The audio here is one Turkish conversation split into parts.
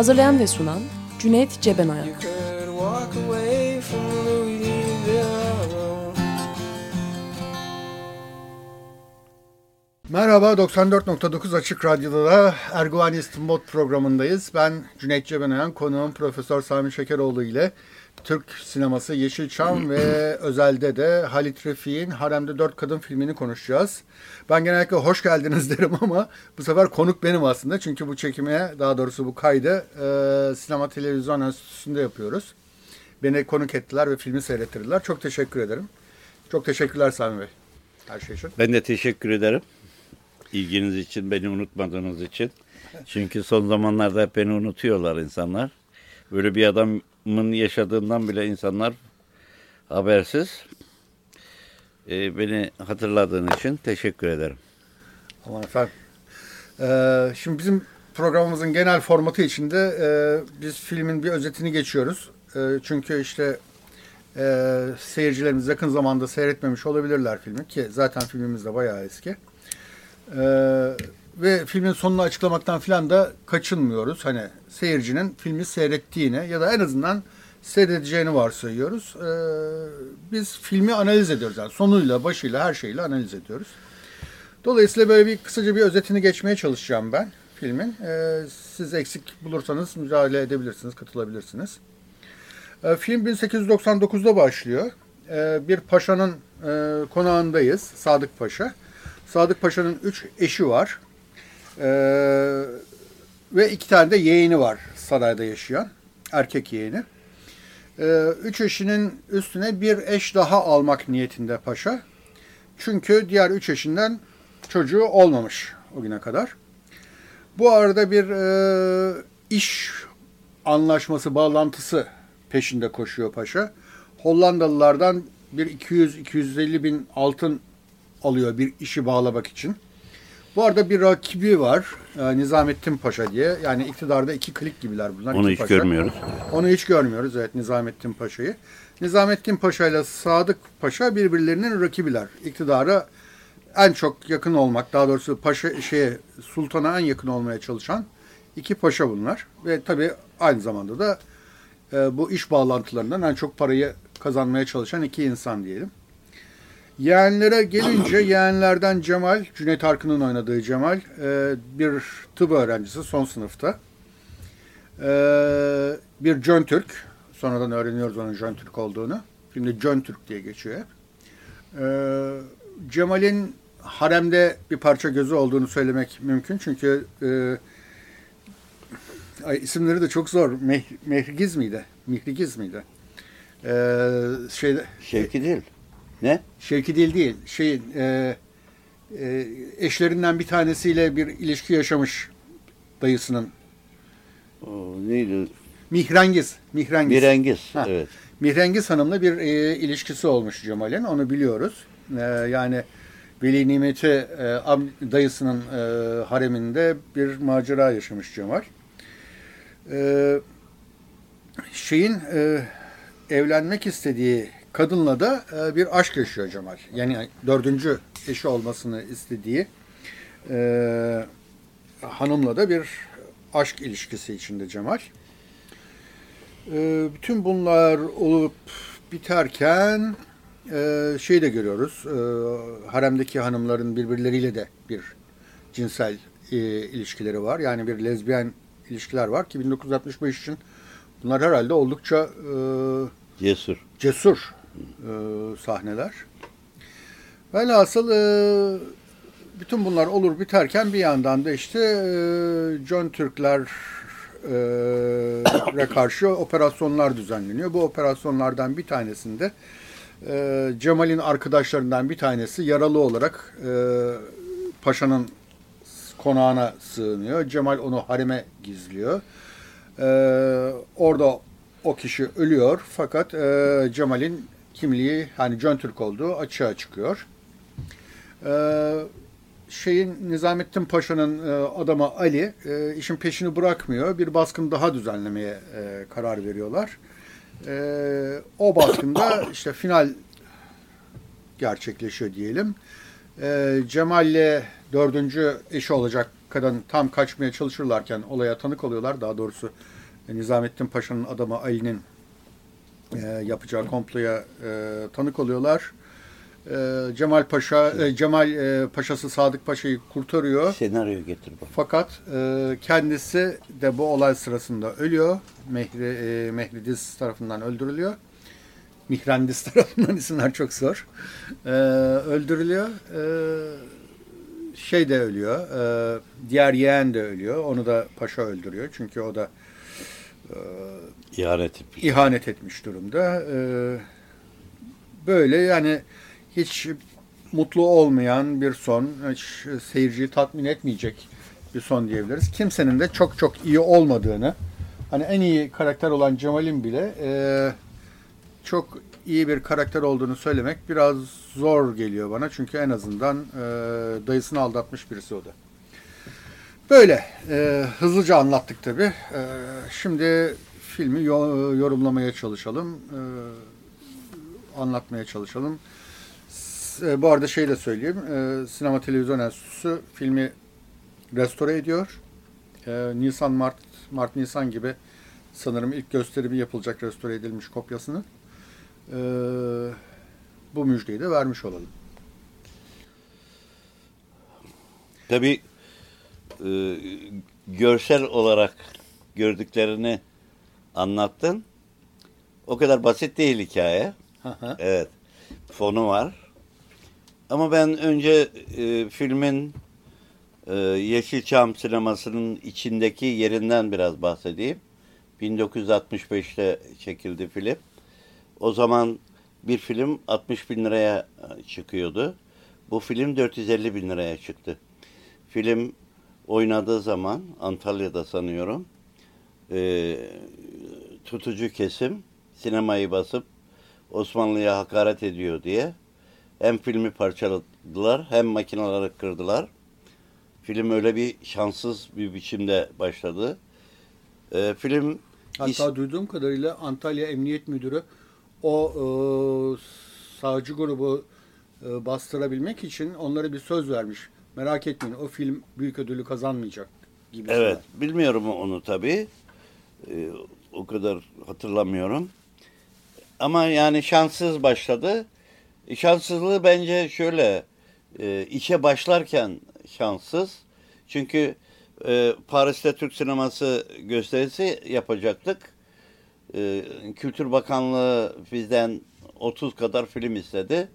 Hazırlayan ve sunan Cüneyt Cebenayak Merhaba, 94.9 Açık Radyo'da da Erguvani İstinbot programındayız. Ben Cüneyt Cebenayan, konuğum Profesör Sami Şekeroğlu ile Türk sineması Yeşilçam ve özelde de Halit Refik'in Harem'de Dört Kadın filmini konuşacağız. Ben genellikle hoş geldiniz derim ama bu sefer konuk benim aslında. Çünkü bu çekime, daha doğrusu bu kaydı e, Sinema Televizyon Enstitüsü'nde yapıyoruz. Beni konuk ettiler ve filmi seyrettirdiler. Çok teşekkür ederim. Çok teşekkürler Sami Bey. Her şey için. Ben de teşekkür ederim. İlginiz için, beni unutmadığınız için. Çünkü son zamanlarda hep beni unutuyorlar insanlar. Böyle bir adamın yaşadığından bile insanlar habersiz. Ee, beni hatırladığın için teşekkür ederim. Aman efendim. Ee, şimdi bizim programımızın genel formatı içinde e, biz filmin bir özetini geçiyoruz. E, çünkü işte e, seyircilerimiz yakın zamanda seyretmemiş olabilirler filmi ki zaten filmimiz de bayağı eski. E, ve filmin sonunu açıklamaktan filan da kaçınmıyoruz. Hani seyircinin filmi seyrettiğini ya da en azından seyredeceğini varsayıyoruz. E, biz filmi analiz ediyoruz. Yani sonuyla, başıyla, her şeyle analiz ediyoruz. Dolayısıyla böyle bir kısaca bir özetini geçmeye çalışacağım ben filmin. Ee, siz eksik bulursanız müdahale edebilirsiniz, katılabilirsiniz. Ee, film 1899'da başlıyor. Ee, bir paşanın e, konağındayız, Sadık Paşa. Sadık Paşa'nın üç eşi var. Ee, ve iki tane de yeğeni var sarayda yaşayan, erkek yeğeni. Ee, üç eşinin üstüne bir eş daha almak niyetinde paşa. Çünkü diğer üç eşinden çocuğu olmamış o güne kadar. Bu arada bir e, iş anlaşması, bağlantısı peşinde koşuyor paşa. Hollandalılardan bir 200-250 bin altın alıyor bir işi bağlamak için. Bu arada bir rakibi var e, Nizamettin Paşa diye. Yani iktidarda iki klik gibiler bunlar. Onu iki hiç paşa. görmüyoruz. Onu hiç görmüyoruz evet Nizamettin Paşa'yı. Nizamettin Paşa ile Sadık Paşa birbirlerinin rakibiler. İktidara en çok yakın olmak, daha doğrusu paşa şeye sultana en yakın olmaya çalışan iki paşa bunlar ve tabii aynı zamanda da e, bu iş bağlantılarından en çok parayı kazanmaya çalışan iki insan diyelim. Yeğenlere gelince yeğenlerden Cemal, Cüneyt Arkın'ın oynadığı Cemal e, bir tıp öğrencisi son sınıfta. E, bir Jön Türk, sonradan öğreniyoruz onun Jön Türk olduğunu. Şimdi Jön Türk diye geçiyor hep. E, Cemal'in haremde bir parça gözü olduğunu söylemek mümkün. Çünkü ay, isimleri de çok zor. Meh, Mehrigiz miydi? Mihrigiz miydi? E, şeyde, Şevki değil. Ne? Şevki değil değil. Şey, e, e, eşlerinden bir tanesiyle bir ilişki yaşamış dayısının. O, neydi? Mihrengiz. Mihrengiz. Mirengiz. Ha. Evet. Mihrengiz Hanım'la bir e, ilişkisi olmuş Cemal'in. Onu biliyoruz. E, yani Veli Nimet'i e, dayısının e, hareminde bir macera yaşamış Cemal. E, şeyin e, evlenmek istediği kadınla da e, bir aşk yaşıyor Cemal. Yani dördüncü eşi olmasını istediği e, hanımla da bir aşk ilişkisi içinde Cemal. E, bütün bunlar olup biterken e, şey de görüyoruz. E, haremdeki hanımların birbirleriyle de bir cinsel e, ilişkileri var. Yani bir lezbiyen ilişkiler var ki 1965 için bunlar herhalde oldukça e, Cesur. cesur e, sahneler. Velhasıl e, bütün bunlar olur biterken bir yandan da işte e, John Türkler e, karşı operasyonlar düzenleniyor. Bu operasyonlardan bir tanesinde e, Cemal'in arkadaşlarından bir tanesi yaralı olarak e, paşanın konağına sığınıyor. Cemal onu hareme gizliyor. E, orada o kişi ölüyor fakat e, Cemal'in kimliği hani John Türk olduğu açığa çıkıyor. E, şeyin Nizamettin Paşa'nın e, adamı Ali e, işin peşini bırakmıyor. Bir baskın daha düzenlemeye e, karar veriyorlar. E, o baskında işte final gerçekleşiyor diyelim. E, Cemal'le dördüncü eşi olacak kadın tam kaçmaya çalışırlarken olaya tanık oluyorlar. Daha doğrusu e, Nizamettin Paşa'nın adamı Ali'nin e, yapacağı komploya e, tanık oluyorlar. E, Cemal Paşa, e, Cemal e, Paşası Sadık Paşa'yı kurtarıyor. Senaryo getir bak. Fakat e, kendisi de bu olay sırasında ölüyor. Mehri, e, Mehridiz tarafından öldürülüyor. Mihrendiz tarafından isimler çok zor. E, öldürülüyor. E, şey de ölüyor. E, diğer yeğen de ölüyor. Onu da paşa öldürüyor. Çünkü o da İhanet etmiş. ihanet etmiş durumda. E, böyle yani hiç mutlu olmayan bir son, hiç seyirciyi tatmin etmeyecek bir son diyebiliriz. Kimsenin de çok çok iyi olmadığını, hani en iyi karakter olan Cemal'in bile e, çok iyi bir karakter olduğunu söylemek biraz zor geliyor bana. Çünkü en azından e, dayısını aldatmış birisi o da. Böyle e, hızlıca anlattık tabi. E, şimdi filmi yo- yorumlamaya çalışalım, e, anlatmaya çalışalım. E, bu arada şey de söyleyeyim, e, Sinema Televizyon Enstitüsü filmi restore ediyor. E, Nisan, Mart, Mart, Nisan gibi sanırım ilk gösterimi yapılacak restore edilmiş kopyasını. E, bu müjdeyi de vermiş olalım. Tabii e, görsel olarak gördüklerini anlattın. O kadar basit değil hikaye. Evet. Fonu var. Ama ben önce e, filmin e, Yeşilçam sinemasının içindeki yerinden biraz bahsedeyim. 1965'te çekildi film. O zaman bir film 60 bin liraya e, çıkıyordu. Bu film 450 bin liraya çıktı. Film oynadığı zaman Antalya'da sanıyorum e, tutucu kesim sinemayı basıp Osmanlı'ya hakaret ediyor diye hem filmi parçaladılar hem makineleri kırdılar. Film öyle bir şanssız bir biçimde başladı. E, film Hatta is- duyduğum kadarıyla Antalya Emniyet Müdürü o e, sağcı grubu e, bastırabilmek için onlara bir söz vermiş. Merak etmeyin o film büyük ödülü kazanmayacak gibi. Evet, bilmiyorum onu tabii. Ee, o kadar hatırlamıyorum. Ama yani şanssız başladı. E, Şanssızlığı bence şöyle, e, işe başlarken şanssız. Çünkü e, Paris'te Türk sineması gösterisi yapacaktık. E, Kültür Bakanlığı bizden 30 kadar film istedi.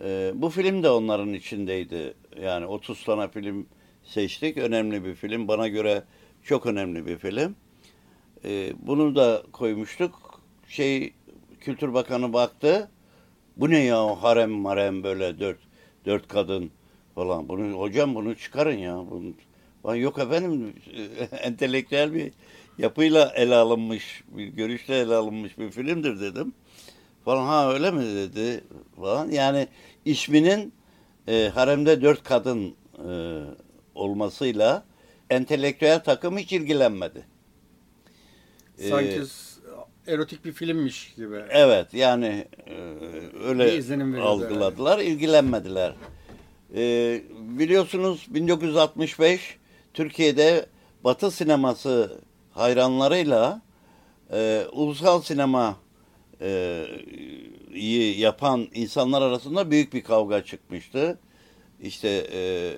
E, bu film de onların içindeydi. Yani 30 tane film seçtik. Önemli bir film. Bana göre çok önemli bir film. E, bunu da koymuştuk. Şey Kültür Bakanı baktı. Bu ne ya harem marem böyle dört dört kadın falan. Bunu hocam bunu çıkarın ya. Bunu, Lan yok efendim entelektüel bir yapıyla ele alınmış, bir görüşle ele alınmış bir filmdir dedim. Falan ha öyle mi dedi falan. Yani isminin e, haremde dört kadın e, olmasıyla entelektüel takım hiç ilgilenmedi. Sanki s- erotik bir filmmiş gibi. Evet yani e, Bir öyle veriyordu algıladılar, ilgilenmediler. E, biliyorsunuz 1965 Türkiye'de Batı sineması hayranlarıyla e, ulusal sinema e, yapan insanlar arasında büyük bir kavga çıkmıştı. İşte e,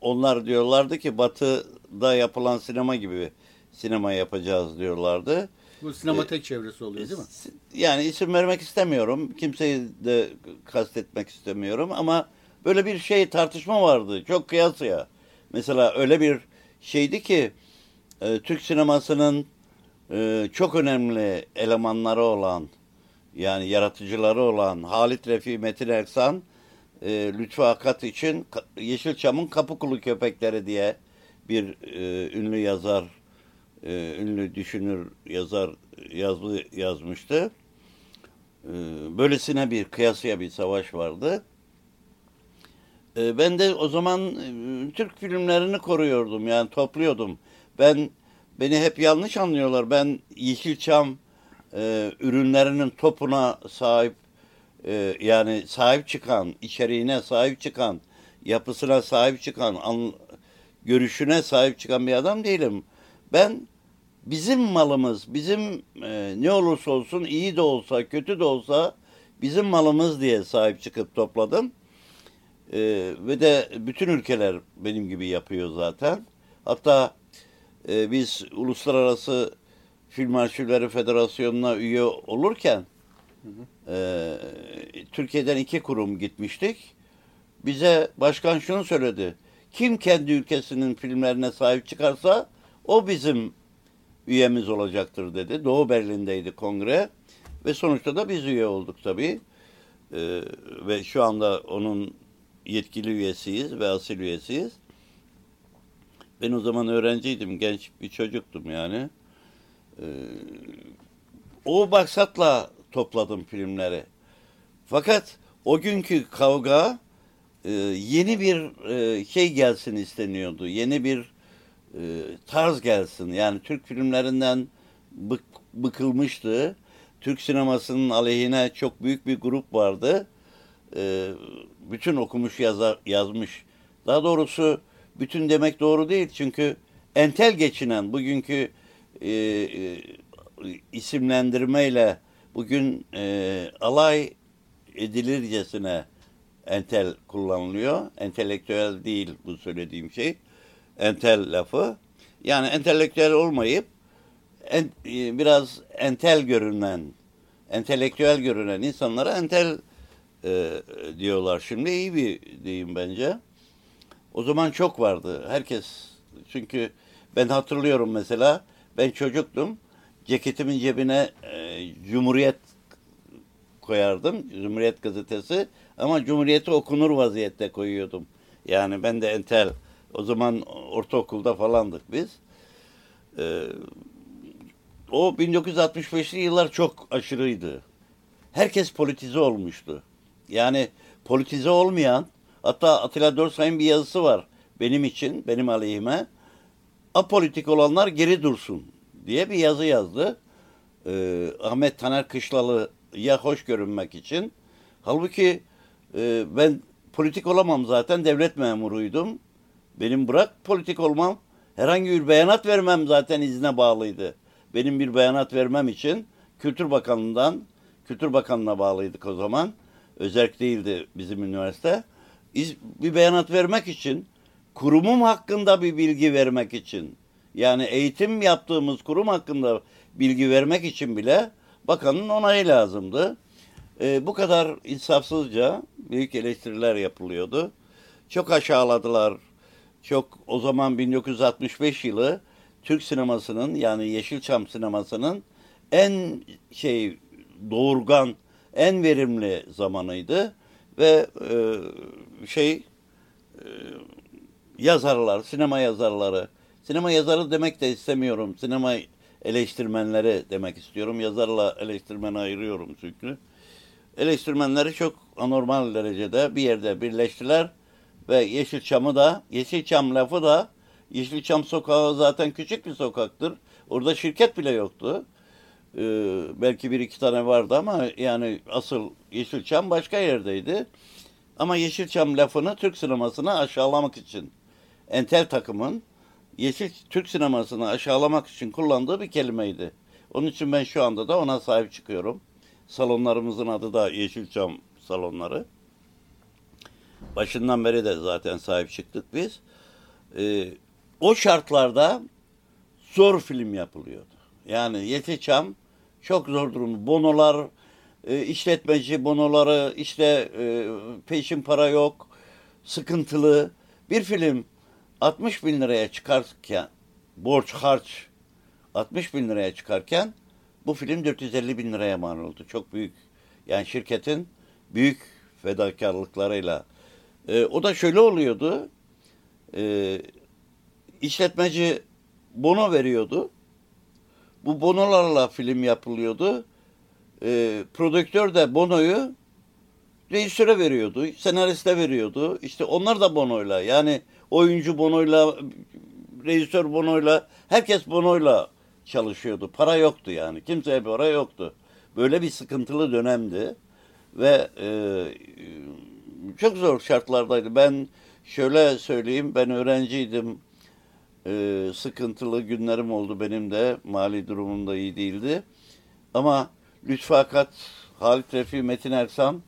onlar diyorlardı ki Batı'da yapılan sinema gibi sinema yapacağız diyorlardı. Bu sinematek çevresi oluyor değil mi? Yani isim vermek istemiyorum. Kimseyi de kastetmek istemiyorum ama böyle bir şey tartışma vardı. Çok kıyasıya. Mesela öyle bir şeydi ki e, Türk sinemasının e, çok önemli elemanları olan yani yaratıcıları olan Halit Refi Metin Erksan e, Lütfü Akat için Yeşilçam'ın Kapıkulu Köpekleri diye bir e, ünlü yazar, e, ünlü düşünür yazar yazı yazmıştı. E, böylesine bir kıyasıya bir savaş vardı. E, ben de o zaman e, Türk filmlerini koruyordum yani topluyordum. Ben beni hep yanlış anlıyorlar. Ben Yeşilçam e, ürünlerinin topuna sahip e, yani sahip çıkan, içeriğine sahip çıkan, yapısına sahip çıkan, an, görüşüne sahip çıkan bir adam değilim. Ben bizim malımız, bizim e, ne olursa olsun iyi de olsa, kötü de olsa bizim malımız diye sahip çıkıp topladım. E, ve de bütün ülkeler benim gibi yapıyor zaten. Hatta e, biz Uluslararası Film Arşivleri Federasyonu'na üye olurken e, Türkiye'den iki kurum gitmiştik. Bize başkan şunu söyledi. Kim kendi ülkesinin filmlerine sahip çıkarsa o bizim üyemiz olacaktır dedi. Doğu Berlin'deydi kongre ve sonuçta da biz üye olduk tabii. E, ve şu anda onun yetkili üyesiyiz ve asil üyesiyiz. Ben o zaman öğrenciydim, genç bir çocuktum yani. Ee, o maksatla topladım filmleri. Fakat o günkü kavga e, yeni bir e, şey gelsin isteniyordu. Yeni bir e, tarz gelsin. Yani Türk filmlerinden bık, bıkılmıştı. Türk sinemasının aleyhine çok büyük bir grup vardı. E, bütün okumuş yazar, yazmış. Daha doğrusu bütün demek doğru değil. Çünkü entel geçinen bugünkü e, e, isimlendirmeyle bugün e, alay edilircesine entel kullanılıyor. Entelektüel değil bu söylediğim şey. Entel lafı. Yani entelektüel olmayıp en, e, biraz entel görünen, entelektüel görünen insanlara entel e, diyorlar. Şimdi iyi bir deyim bence. O zaman çok vardı. Herkes çünkü ben hatırlıyorum mesela ben çocuktum. Ceketimin cebine e, Cumhuriyet koyardım. Cumhuriyet gazetesi. Ama Cumhuriyet'i okunur vaziyette koyuyordum. Yani ben de entel. O zaman ortaokulda falandık biz. E, o 1965'li yıllar çok aşırıydı. Herkes politize olmuştu. Yani politize olmayan Hatta Atilla Dorsay'ın bir yazısı var benim için, benim aleyhime. Apolitik olanlar geri dursun diye bir yazı yazdı. Ee, Ahmet Taner Kışlalı'ya hoş görünmek için. Halbuki e, ben politik olamam zaten devlet memuruydum. Benim bırak politik olmam herhangi bir beyanat vermem zaten izne bağlıydı. Benim bir beyanat vermem için Kültür Bakanlığı'ndan, Kültür Bakanlığı'na bağlıydık o zaman. Özerk değildi bizim üniversite bir beyanat vermek için, kurumum hakkında bir bilgi vermek için, yani eğitim yaptığımız kurum hakkında bilgi vermek için bile bakanın onayı lazımdı. E, bu kadar insafsızca büyük eleştiriler yapılıyordu. Çok aşağıladılar. Çok o zaman 1965 yılı Türk sinemasının yani Yeşilçam sinemasının en şey doğurgan, en verimli zamanıydı ve e, şey e, yazarlar, sinema yazarları, sinema yazarı demek de istemiyorum, sinema eleştirmenleri demek istiyorum. Yazarla eleştirmeni ayırıyorum çünkü. Eleştirmenleri çok anormal derecede bir yerde birleştiler ve Yeşilçam'ı da, Yeşilçam lafı da, Yeşilçam sokağı zaten küçük bir sokaktır. Orada şirket bile yoktu. Ee, belki bir iki tane vardı ama yani asıl Yeşilçam başka yerdeydi. Ama Yeşilçam lafını Türk sinemasını aşağılamak için entel takımın Yeşil Türk sinemasını aşağılamak için kullandığı bir kelimeydi. Onun için ben şu anda da ona sahip çıkıyorum. Salonlarımızın adı da Yeşilçam salonları. Başından beri de zaten sahip çıktık biz. Ee, o şartlarda zor film yapılıyordu. Yani Yeşilçam çok zor durumda. Bonolar, e, işletmeci bonoları, işte e, peşin para yok, sıkıntılı. Bir film 60 bin liraya çıkarken, borç harç 60 bin liraya çıkarken bu film 450 bin liraya mal oldu. Çok büyük. Yani şirketin büyük fedakarlıklarıyla E, o da şöyle oluyordu. E, işletmeci bono veriyordu. Bu bonolarla film yapılıyordu. E, prodüktör de bonoyu rejisöre veriyordu, senariste veriyordu. İşte onlar da bonoyla yani oyuncu bonoyla, rejisör bonoyla, herkes bonoyla çalışıyordu. Para yoktu yani. Kimseye para yoktu. Böyle bir sıkıntılı dönemdi. Ve e, çok zor şartlardaydı. Ben şöyle söyleyeyim, ben öğrenciydim. E, sıkıntılı günlerim oldu benim de. Mali durumum da iyi değildi. Ama Lütfü Akat, Halit Refi, Metin Ersan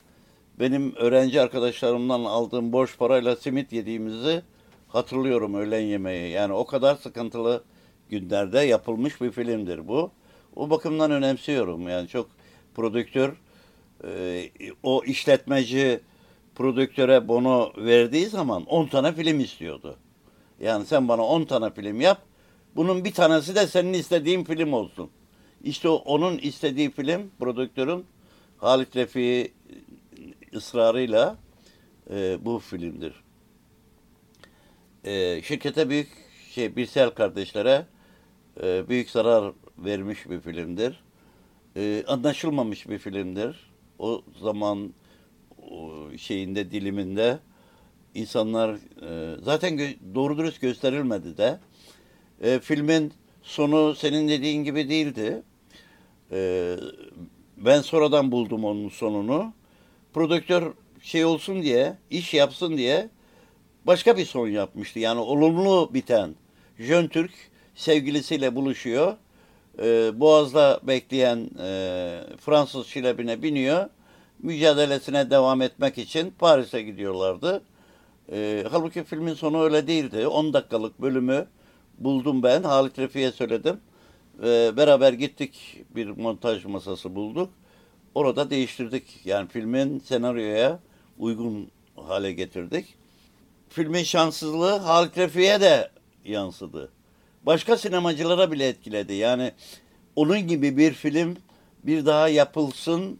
benim öğrenci arkadaşlarımdan aldığım borç parayla simit yediğimizi hatırlıyorum öğlen yemeği. Yani o kadar sıkıntılı günlerde yapılmış bir filmdir bu. O bakımdan önemsiyorum. Yani çok prodüktör e, o işletmeci prodüktöre bono verdiği zaman 10 tane film istiyordu. Yani sen bana 10 tane film yap. Bunun bir tanesi de senin istediğin film olsun. İşte onun istediği film prodüktörün Halit Refi ısrarıyla e, bu filmdir. E, şirkete büyük şey Birsel kardeşlere e, büyük zarar vermiş bir filmdir. E, anlaşılmamış bir filmdir. O zaman şeyinde diliminde insanlar e, zaten doğru dürüst gösterilmedi de e, filmin sonu senin dediğin gibi değildi. E, ben sonradan buldum onun sonunu. Prodüktör şey olsun diye, iş yapsın diye başka bir son yapmıştı. Yani olumlu biten. Jön Türk sevgilisiyle buluşuyor. E, Boğaz'da bekleyen Fransız şilebine biniyor. Mücadelesine devam etmek için Paris'e gidiyorlardı. E, halbuki filmin sonu öyle değildi. 10 dakikalık bölümü buldum ben. Halit Refik'e söyledim. E, beraber gittik bir montaj masası bulduk. Orada değiştirdik. Yani filmin senaryoya uygun hale getirdik. Filmin şanssızlığı Halit Refik'e de yansıdı. Başka sinemacılara bile etkiledi. Yani onun gibi bir film bir daha yapılsın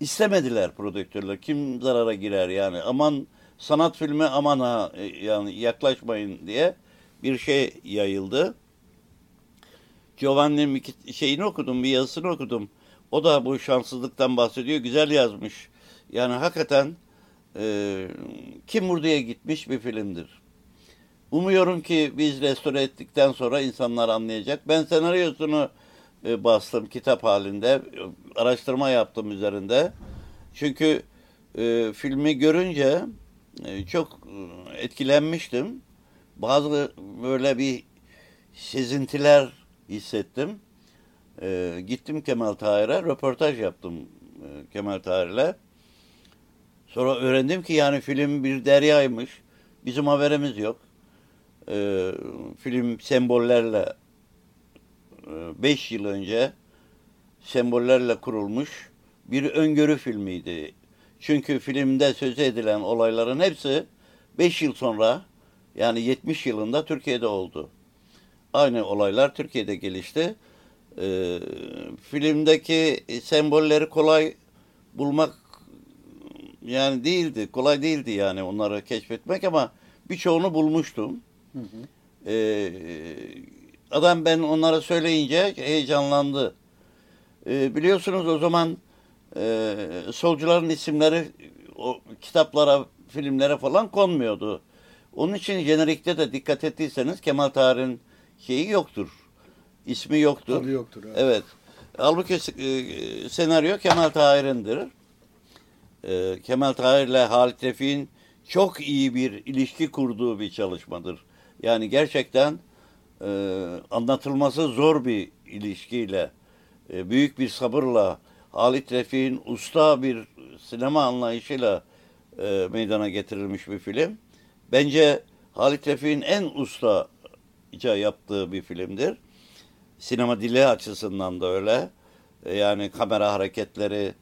istemediler prodüktörler. Kim zarara girer yani aman sanat filmi aman ha yani yaklaşmayın diye bir şey yayıldı. Giovanni'nin şeyini okudum, bir yazısını okudum. O da bu şanssızlıktan bahsediyor. Güzel yazmış. Yani hakikaten e, Kim Vurdu'ya gitmiş bir filmdir. Umuyorum ki biz restore ettikten sonra insanlar anlayacak. Ben senaryosunu e, bastım kitap halinde. Araştırma yaptım üzerinde. Çünkü e, filmi görünce e, çok e, etkilenmiştim. Bazı böyle bir sezintiler hissettim. E, gittim Kemal Tahir'e, röportaj yaptım e, Kemal Tahir'le. Sonra öğrendim ki yani film bir deryaymış. Bizim haberimiz yok. E, film sembollerle 5 yıl önce sembollerle kurulmuş bir öngörü filmiydi. Çünkü filmde söz edilen olayların hepsi 5 yıl sonra yani 70 yılında Türkiye'de oldu. Aynı olaylar Türkiye'de gelişti. Ee, filmdeki sembolleri kolay bulmak yani değildi. Kolay değildi yani onları keşfetmek ama birçoğunu bulmuştum. Hı hı. Ee, adam ben onlara söyleyince heyecanlandı. Ee, biliyorsunuz o zaman e, solcuların isimleri o kitaplara, filmlere falan konmuyordu. Onun için jenerikte de dikkat ettiyseniz Kemal Tahir'in şeyi yoktur. İsmi yoktur. Tabii yoktur. Evet. evet. Halbuki e, senaryo Kemal Tahir'indir. E, Kemal Tahir'le Halit Refik'in çok iyi bir ilişki kurduğu bir çalışmadır. Yani gerçekten e, anlatılması zor bir ilişkiyle, e, büyük bir sabırla, Halit Refik'in usta bir sinema anlayışıyla e, meydana getirilmiş bir film. Bence Halit Refik'in en ustaca yaptığı bir filmdir. Sinema dili açısından da öyle. E, yani kamera hareketleri,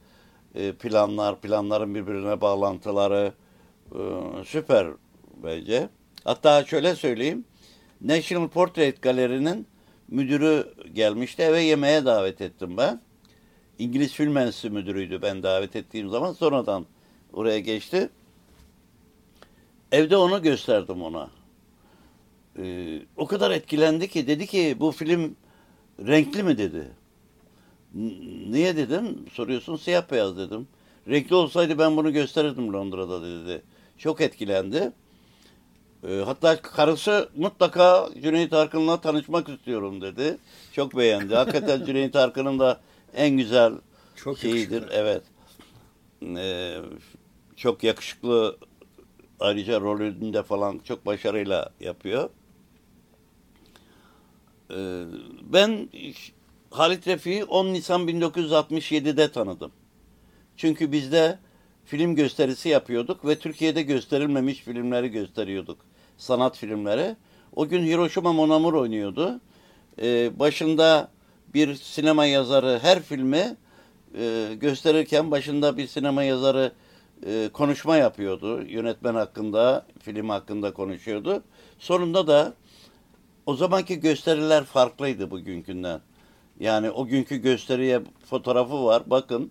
e, planlar, planların birbirine bağlantıları e, süper bence. Hatta şöyle söyleyeyim. National Portrait Galeri'nin müdürü gelmişti. Eve yemeğe davet ettim ben. İngiliz Film Enstitüsü müdürüydü ben davet ettiğim zaman. Sonradan oraya geçti. evde onu gösterdim ona. Ee, o kadar etkilendi ki dedi ki bu film renkli mi dedi. Niye dedim? Soruyorsun siyah beyaz dedim. Renkli olsaydı ben bunu gösterirdim Londra'da dedi. Çok etkilendi. Ee, hatta karısı mutlaka Cüneyt Arkın'la tanışmak istiyorum dedi. Çok beğendi. Hakikaten Cüneyt Arkın'ın da en güzel Çok şeyidir. yakışıklı. Evet. Ee, çok yakışıklı ayrıca rolünde falan çok başarıyla yapıyor. Ee, ben Halit Refik'i 10 Nisan 1967'de tanıdım. Çünkü bizde film gösterisi yapıyorduk ve Türkiye'de gösterilmemiş filmleri gösteriyorduk. Sanat filmleri. O gün Hiroshima Mon Amour oynuyordu. Ee, başında bir sinema yazarı her filmi e, gösterirken başında bir sinema yazarı e, konuşma yapıyordu. Yönetmen hakkında, film hakkında konuşuyordu. Sonunda da o zamanki gösteriler farklıydı bugünkünden. Yani o günkü gösteriye fotoğrafı var. Bakın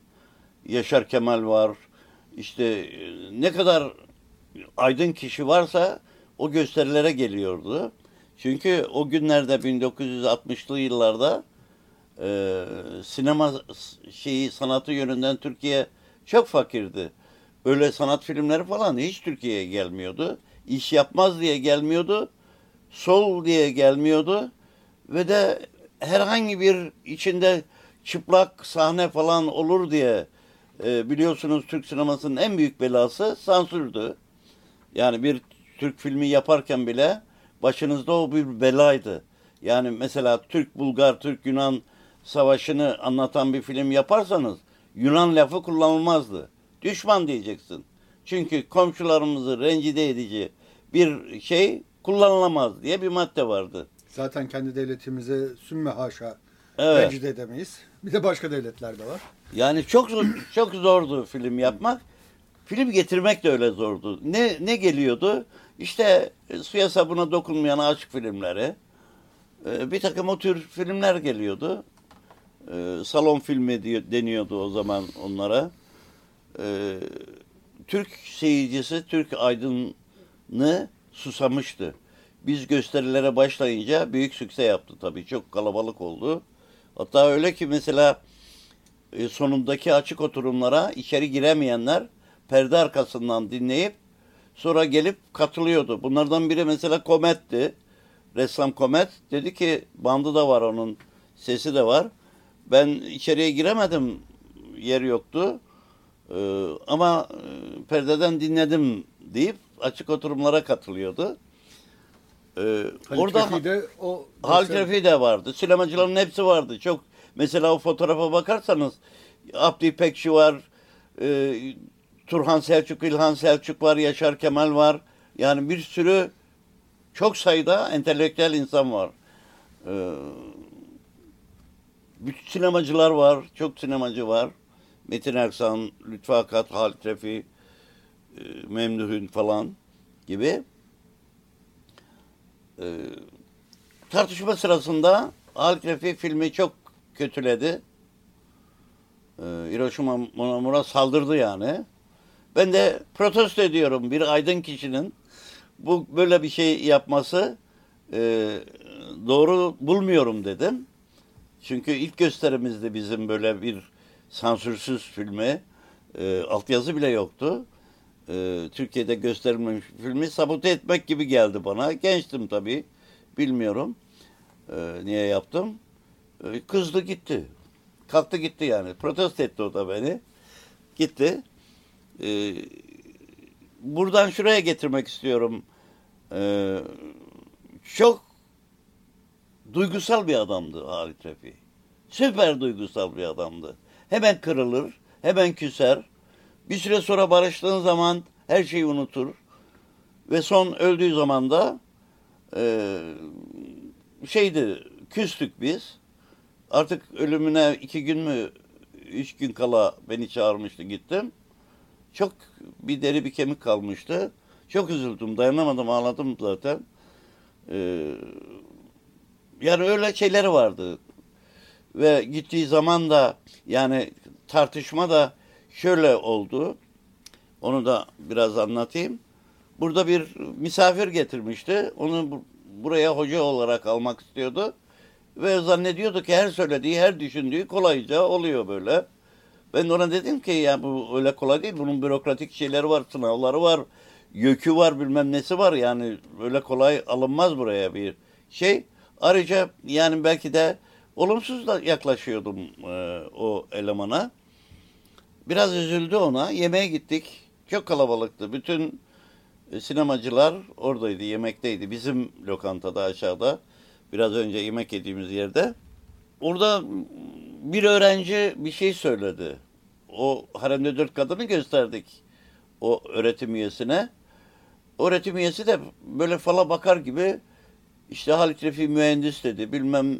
Yaşar Kemal var. İşte e, ne kadar aydın kişi varsa o gösterilere geliyordu. Çünkü o günlerde 1960'lı yıllarda e, sinema şeyi sanatı yönünden Türkiye çok fakirdi. Öyle sanat filmleri falan hiç Türkiye'ye gelmiyordu. İş yapmaz diye gelmiyordu. Sol diye gelmiyordu. Ve de herhangi bir içinde çıplak sahne falan olur diye e, biliyorsunuz Türk sinemasının en büyük belası sansürdü. Yani bir Türk filmi yaparken bile başınızda o bir belaydı. Yani mesela Türk-Bulgar, Türk-Yunan savaşını anlatan bir film yaparsanız Yunan lafı kullanılmazdı. Düşman diyeceksin. Çünkü komşularımızı rencide edici bir şey kullanılamaz diye bir madde vardı. Zaten kendi devletimize sümme haşa Evet. rencide edemeyiz. Bir de başka devletler de var. Yani çok çok zordu film yapmak. Film getirmek de öyle zordu. Ne ne geliyordu? İşte e, suya sabuna dokunmayan aşk filmleri. E, Bir takım o tür filmler geliyordu. E, Salon filmi deniyordu o zaman onlara. Türk seyircisi, Türk aydını susamıştı. Biz gösterilere başlayınca büyük sükse yaptı tabii. Çok kalabalık oldu. Hatta öyle ki mesela sonundaki açık oturumlara içeri giremeyenler perde arkasından dinleyip sonra gelip katılıyordu. Bunlardan biri mesela Komet'ti. Ressam Komet dedi ki bandı da var onun, sesi de var. Ben içeriye giremedim, yer yoktu. Ee, ama e, perdeden dinledim deyip açık oturumlara katılıyordu. Ee, orada Refik'i de o Hal gösteri- Refi de vardı. Sinemacıların hepsi vardı. Çok mesela o fotoğrafa bakarsanız Abdi İpekçi var, e, Turhan Selçuk, İlhan Selçuk var, Yaşar Kemal var. Yani bir sürü çok sayıda entelektüel insan var. Ee, bütün sinemacılar var. Çok sinemacı var. Metin Erksan, Lütfü Akat, Halit Refi, e, Memduhün falan gibi. Ee, tartışma sırasında Halit Refi filmi çok kötüledi. Ee, Hiroşima Mon Amour'a saldırdı yani. Ben de protesto ediyorum bir aydın kişinin bu böyle bir şey yapması e, doğru bulmuyorum dedim. Çünkü ilk gösterimizde bizim böyle bir sansürsüz filmi e, altyazı bile yoktu. E, Türkiye'de gösterilmemiş filmi sabote etmek gibi geldi bana. Gençtim tabii. Bilmiyorum e, niye yaptım. E, kızdı gitti. Kalktı gitti yani. Protesto etti o da beni. Gitti. E, buradan şuraya getirmek istiyorum. E, çok duygusal bir adamdı Halit Refi. Süper duygusal bir adamdı. Hemen kırılır, hemen küser. Bir süre sonra barıştığın zaman her şeyi unutur. Ve son öldüğü zaman da e, şeydi, küstük biz. Artık ölümüne iki gün mü, üç gün kala beni çağırmıştı gittim. Çok bir deri bir kemik kalmıştı. Çok üzüldüm, dayanamadım, ağladım zaten. Ee, yani öyle şeyleri vardı. Ve gittiği zaman da yani tartışma da şöyle oldu. Onu da biraz anlatayım. burada bir misafir getirmişti. Onu bu- buraya hoca olarak almak istiyordu. Ve zannediyordu ki her söylediği, her düşündüğü kolayca oluyor böyle. Ben ona dedim ki ya bu öyle kolay değil. Bunun bürokratik şeyleri var, sınavları var, yökü var, bilmem nesi var. Yani öyle kolay alınmaz buraya bir şey. Ayrıca yani belki de olumsuz da yaklaşıyordum e, o elemana. Biraz üzüldü ona. Yemeğe gittik. Çok kalabalıktı. Bütün e, sinemacılar oradaydı, yemekteydi. Bizim lokantada aşağıda. Biraz önce yemek yediğimiz yerde. Orada bir öğrenci bir şey söyledi. O haremde dört kadını gösterdik. O öğretim üyesine. Öğretim üyesi de böyle fala bakar gibi işte Halit Refi mühendis dedi. Bilmem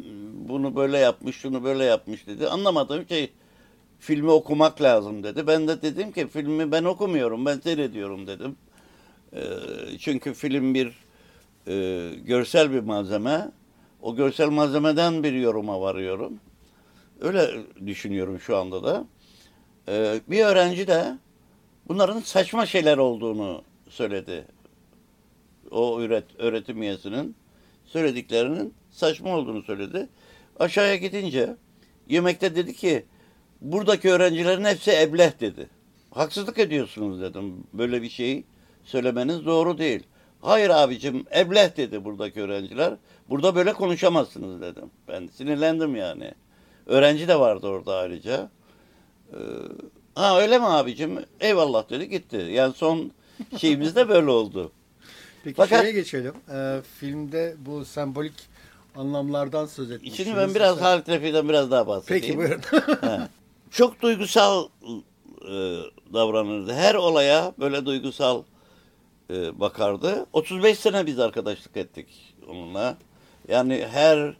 bunu böyle yapmış, şunu böyle yapmış dedi. Anlamadığım şey filmi okumak lazım dedi. Ben de dedim ki filmi ben okumuyorum, ben seyrediyorum dedim. Ee, çünkü film bir e, görsel bir malzeme. O görsel malzemeden bir yoruma varıyorum. Öyle düşünüyorum şu anda da. Ee, bir öğrenci de bunların saçma şeyler olduğunu söyledi. O öğret, öğretim üyesinin söylediklerinin saçma olduğunu söyledi. Aşağıya gidince yemekte dedi ki buradaki öğrencilerin hepsi ebleh dedi. Haksızlık ediyorsunuz dedim. Böyle bir şey söylemeniz doğru değil. Hayır abicim ebleh dedi buradaki öğrenciler. Burada böyle konuşamazsınız dedim. Ben sinirlendim yani. Öğrenci de vardı orada ayrıca. Ee, ha öyle mi abicim? Eyvallah dedi gitti. Yani son şeyimiz de böyle oldu. Peki Fakat- şeye geçelim. Ee, filmde bu sembolik anlamlardan söz etmişsiniz. Şimdi ben biraz Halit Refi'den biraz daha bahsedeyim. Peki buyurun. çok duygusal e, davranırdı. Her olaya böyle duygusal e, bakardı. 35 sene biz arkadaşlık ettik onunla. Yani her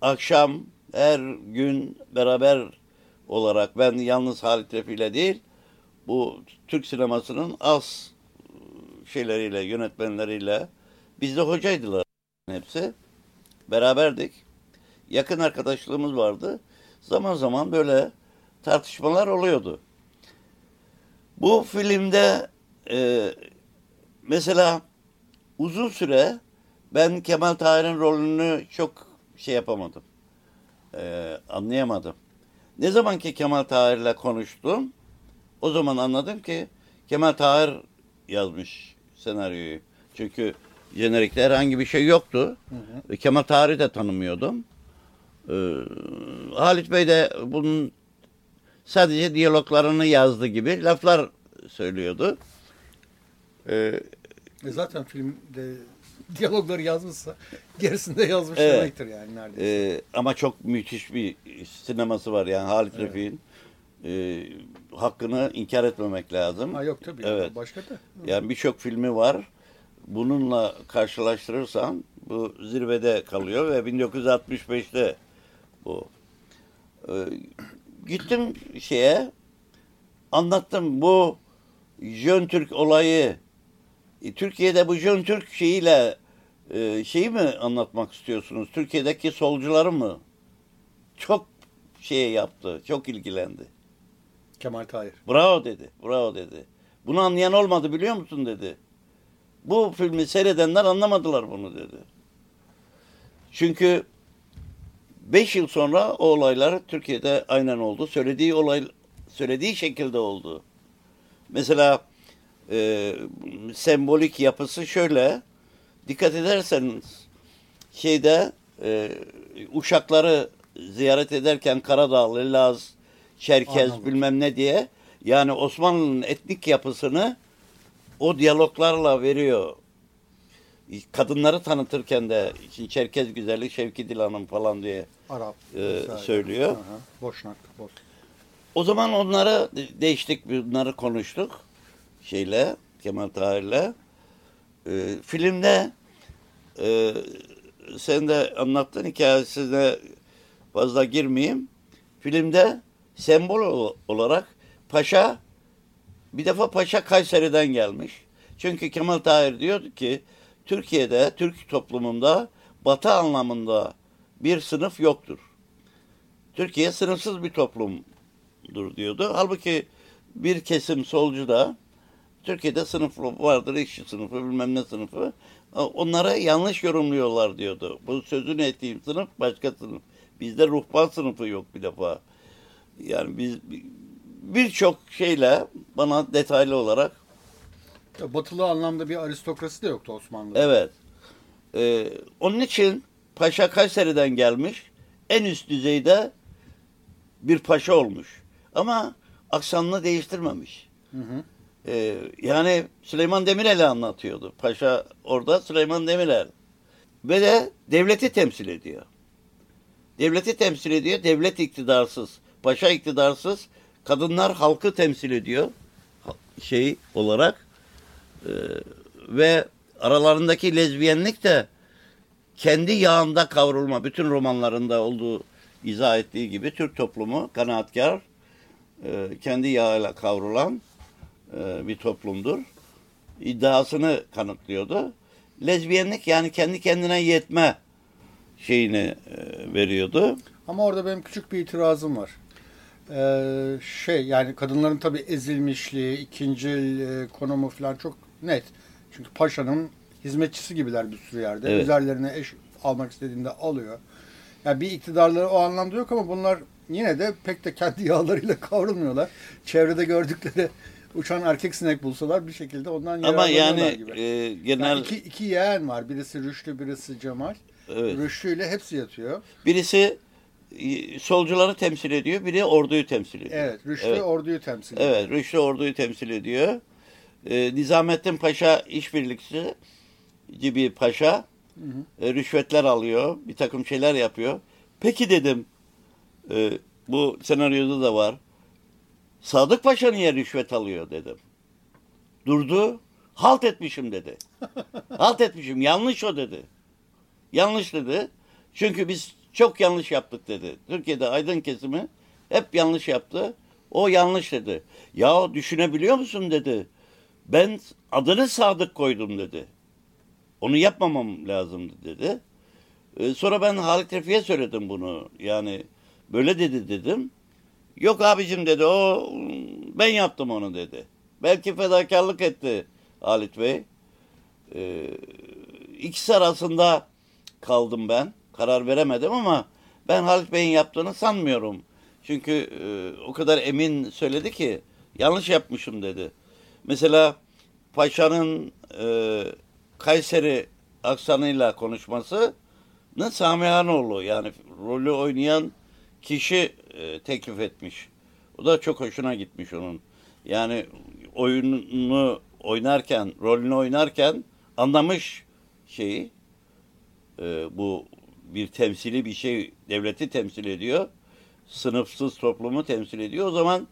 akşam, her gün beraber olarak ben yalnız Halit Refi ile değil, bu Türk sinemasının az şeyleriyle, yönetmenleriyle biz de hocaydılar hepsi. Beraberdik. Yakın arkadaşlığımız vardı. Zaman zaman böyle tartışmalar oluyordu. Bu filmde e, mesela uzun süre ben Kemal Tahir'in rolünü çok şey yapamadım. E, anlayamadım. Ne zaman ki Kemal Tahir'le konuştum, o zaman anladım ki Kemal Tahir yazmış senaryoyu. Çünkü jenerikte herhangi bir şey yoktu. Ve Kemal Tahir'i de tanımıyordum. Ee, Halit Bey de bunun sadece diyaloglarını yazdı gibi laflar söylüyordu. Ee, E zaten filmde diyalogları yazmışsa gerisini de yazmış Evet. demektir yani neredeyse. e, ama çok müthiş bir sineması var yani Halit Refik'in. E, hakkını inkar etmemek lazım. ha yok tabii. Evet. Başka da. Yani birçok filmi var. Bununla karşılaştırırsan bu zirvede kalıyor ve 1965'te bu. Ee, gittim şeye anlattım bu Jön Türk olayı e, Türkiye'de bu Jön Türk şeyiyle e, şeyi mi anlatmak istiyorsunuz? Türkiye'deki solcuları mı? Çok şey yaptı, çok ilgilendi. Kemal Tahir. Bravo dedi. Bravo dedi. Bunu anlayan olmadı biliyor musun dedi. Bu filmi seyredenler anlamadılar bunu dedi. Çünkü 5 yıl sonra o olaylar Türkiye'de aynen oldu. Söylediği olay söylediği şekilde oldu. Mesela e, sembolik yapısı şöyle. Dikkat ederseniz şeyde e, uşakları ziyaret ederken Karadağlı, Laz, Çerkez Anladım. bilmem ne diye yani Osmanlı'nın etnik yapısını o diyaloglarla veriyor. Kadınları tanıtırken de şimdi Çerkez güzeli Şevki Dilan'ın falan diye Arap. Vesaire. söylüyor. Aha, Boşnak. Boş. O zaman onları de- değiştik, bunları konuştuk şeyle, Kemal Tahir'le. Ee, filmde e, sen de anlattın hikayesine fazla girmeyeyim. Filmde sembol ol- olarak Paşa, bir defa Paşa Kayseri'den gelmiş. Çünkü Kemal Tahir diyordu ki Türkiye'de, Türk toplumunda batı anlamında bir sınıf yoktur. Türkiye sınıfsız bir toplumdur diyordu. Halbuki bir kesim solcu da Türkiye'de sınıf vardır, işçi sınıfı, bilmem ne sınıfı. Onlara yanlış yorumluyorlar diyordu. Bu sözünü ettiğim sınıf başka sınıf. Bizde ruhban sınıfı yok bir defa. Yani biz birçok şeyle bana detaylı olarak Batılı anlamda bir aristokrasi de yoktu Osmanlı'da. Evet. Ee, onun için Paşa Kayseri'den gelmiş. En üst düzeyde bir paşa olmuş. Ama aksanını değiştirmemiş. Hı hı. Ee, yani Süleyman Demirel'i anlatıyordu. Paşa orada Süleyman Demirel. Ve de devleti temsil ediyor. Devleti temsil ediyor. Devlet iktidarsız. Paşa iktidarsız. Kadınlar halkı temsil ediyor. Şey olarak. Ee, ve aralarındaki lezbiyenlik de kendi yağında kavrulma. Bütün romanlarında olduğu izah ettiği gibi Türk toplumu kanaatkar, e, kendi yağıyla kavrulan e, bir toplumdur. İddiasını kanıtlıyordu. Lezbiyenlik yani kendi kendine yetme şeyini e, veriyordu. Ama orada benim küçük bir itirazım var. Ee, şey yani kadınların tabii ezilmişliği, ikincil e, konumu falan çok net. Çünkü paşanın hizmetçisi gibiler bir sürü yerde. Evet. Üzerlerine eş almak istediğinde alıyor. Yani bir iktidarları o anlamda yok ama bunlar yine de pek de kendi yağlarıyla kavrulmuyorlar. Çevrede gördükleri uçan erkek sinek bulsalar bir şekilde ondan Ama yararlanıyorlar yani gibi. e, genel Yani iki, iki yeğen var. Birisi Rüştü, birisi Cemal. evet. Rüştü ile hepsi yatıyor. birisi e, solcuları temsil ediyor, biri orduyu temsil ediyor. Evet, Rüştü Evet. orduyu temsil ediyor. Evet, Rüştü orduyu temsil ediyor. Ee, Nizamettin Paşa işbirlikçi gibi paşa e, rüşvetler alıyor, bir takım şeyler yapıyor. Peki dedim, e, bu senaryoda da var. Sadık Paşa niye rüşvet alıyor dedim. Durdu, halt etmişim dedi. halt etmişim, yanlış o dedi. Yanlış dedi. Çünkü biz çok yanlış yaptık dedi. Türkiye'de aydın kesimi hep yanlış yaptı. O yanlış dedi. Ya düşünebiliyor musun dedi. Ben adını Sadık koydum dedi. Onu yapmamam lazımdı dedi. Ee, sonra ben Halit Refik'e söyledim bunu. Yani böyle dedi dedim. Yok abicim dedi o ben yaptım onu dedi. Belki fedakarlık etti Halit Bey. Ee, ikisi arasında kaldım ben. Karar veremedim ama ben Halit Bey'in yaptığını sanmıyorum. Çünkü e, o kadar emin söyledi ki yanlış yapmışım dedi. Mesela Paşa'nın e, Kayseri aksanıyla konuşması Sami Hanoğlu yani rolü oynayan kişi e, teklif etmiş. O da çok hoşuna gitmiş onun. Yani oyununu oynarken, rolünü oynarken anlamış şeyi. E, bu bir temsili bir şey devleti temsil ediyor. Sınıfsız toplumu temsil ediyor. O zaman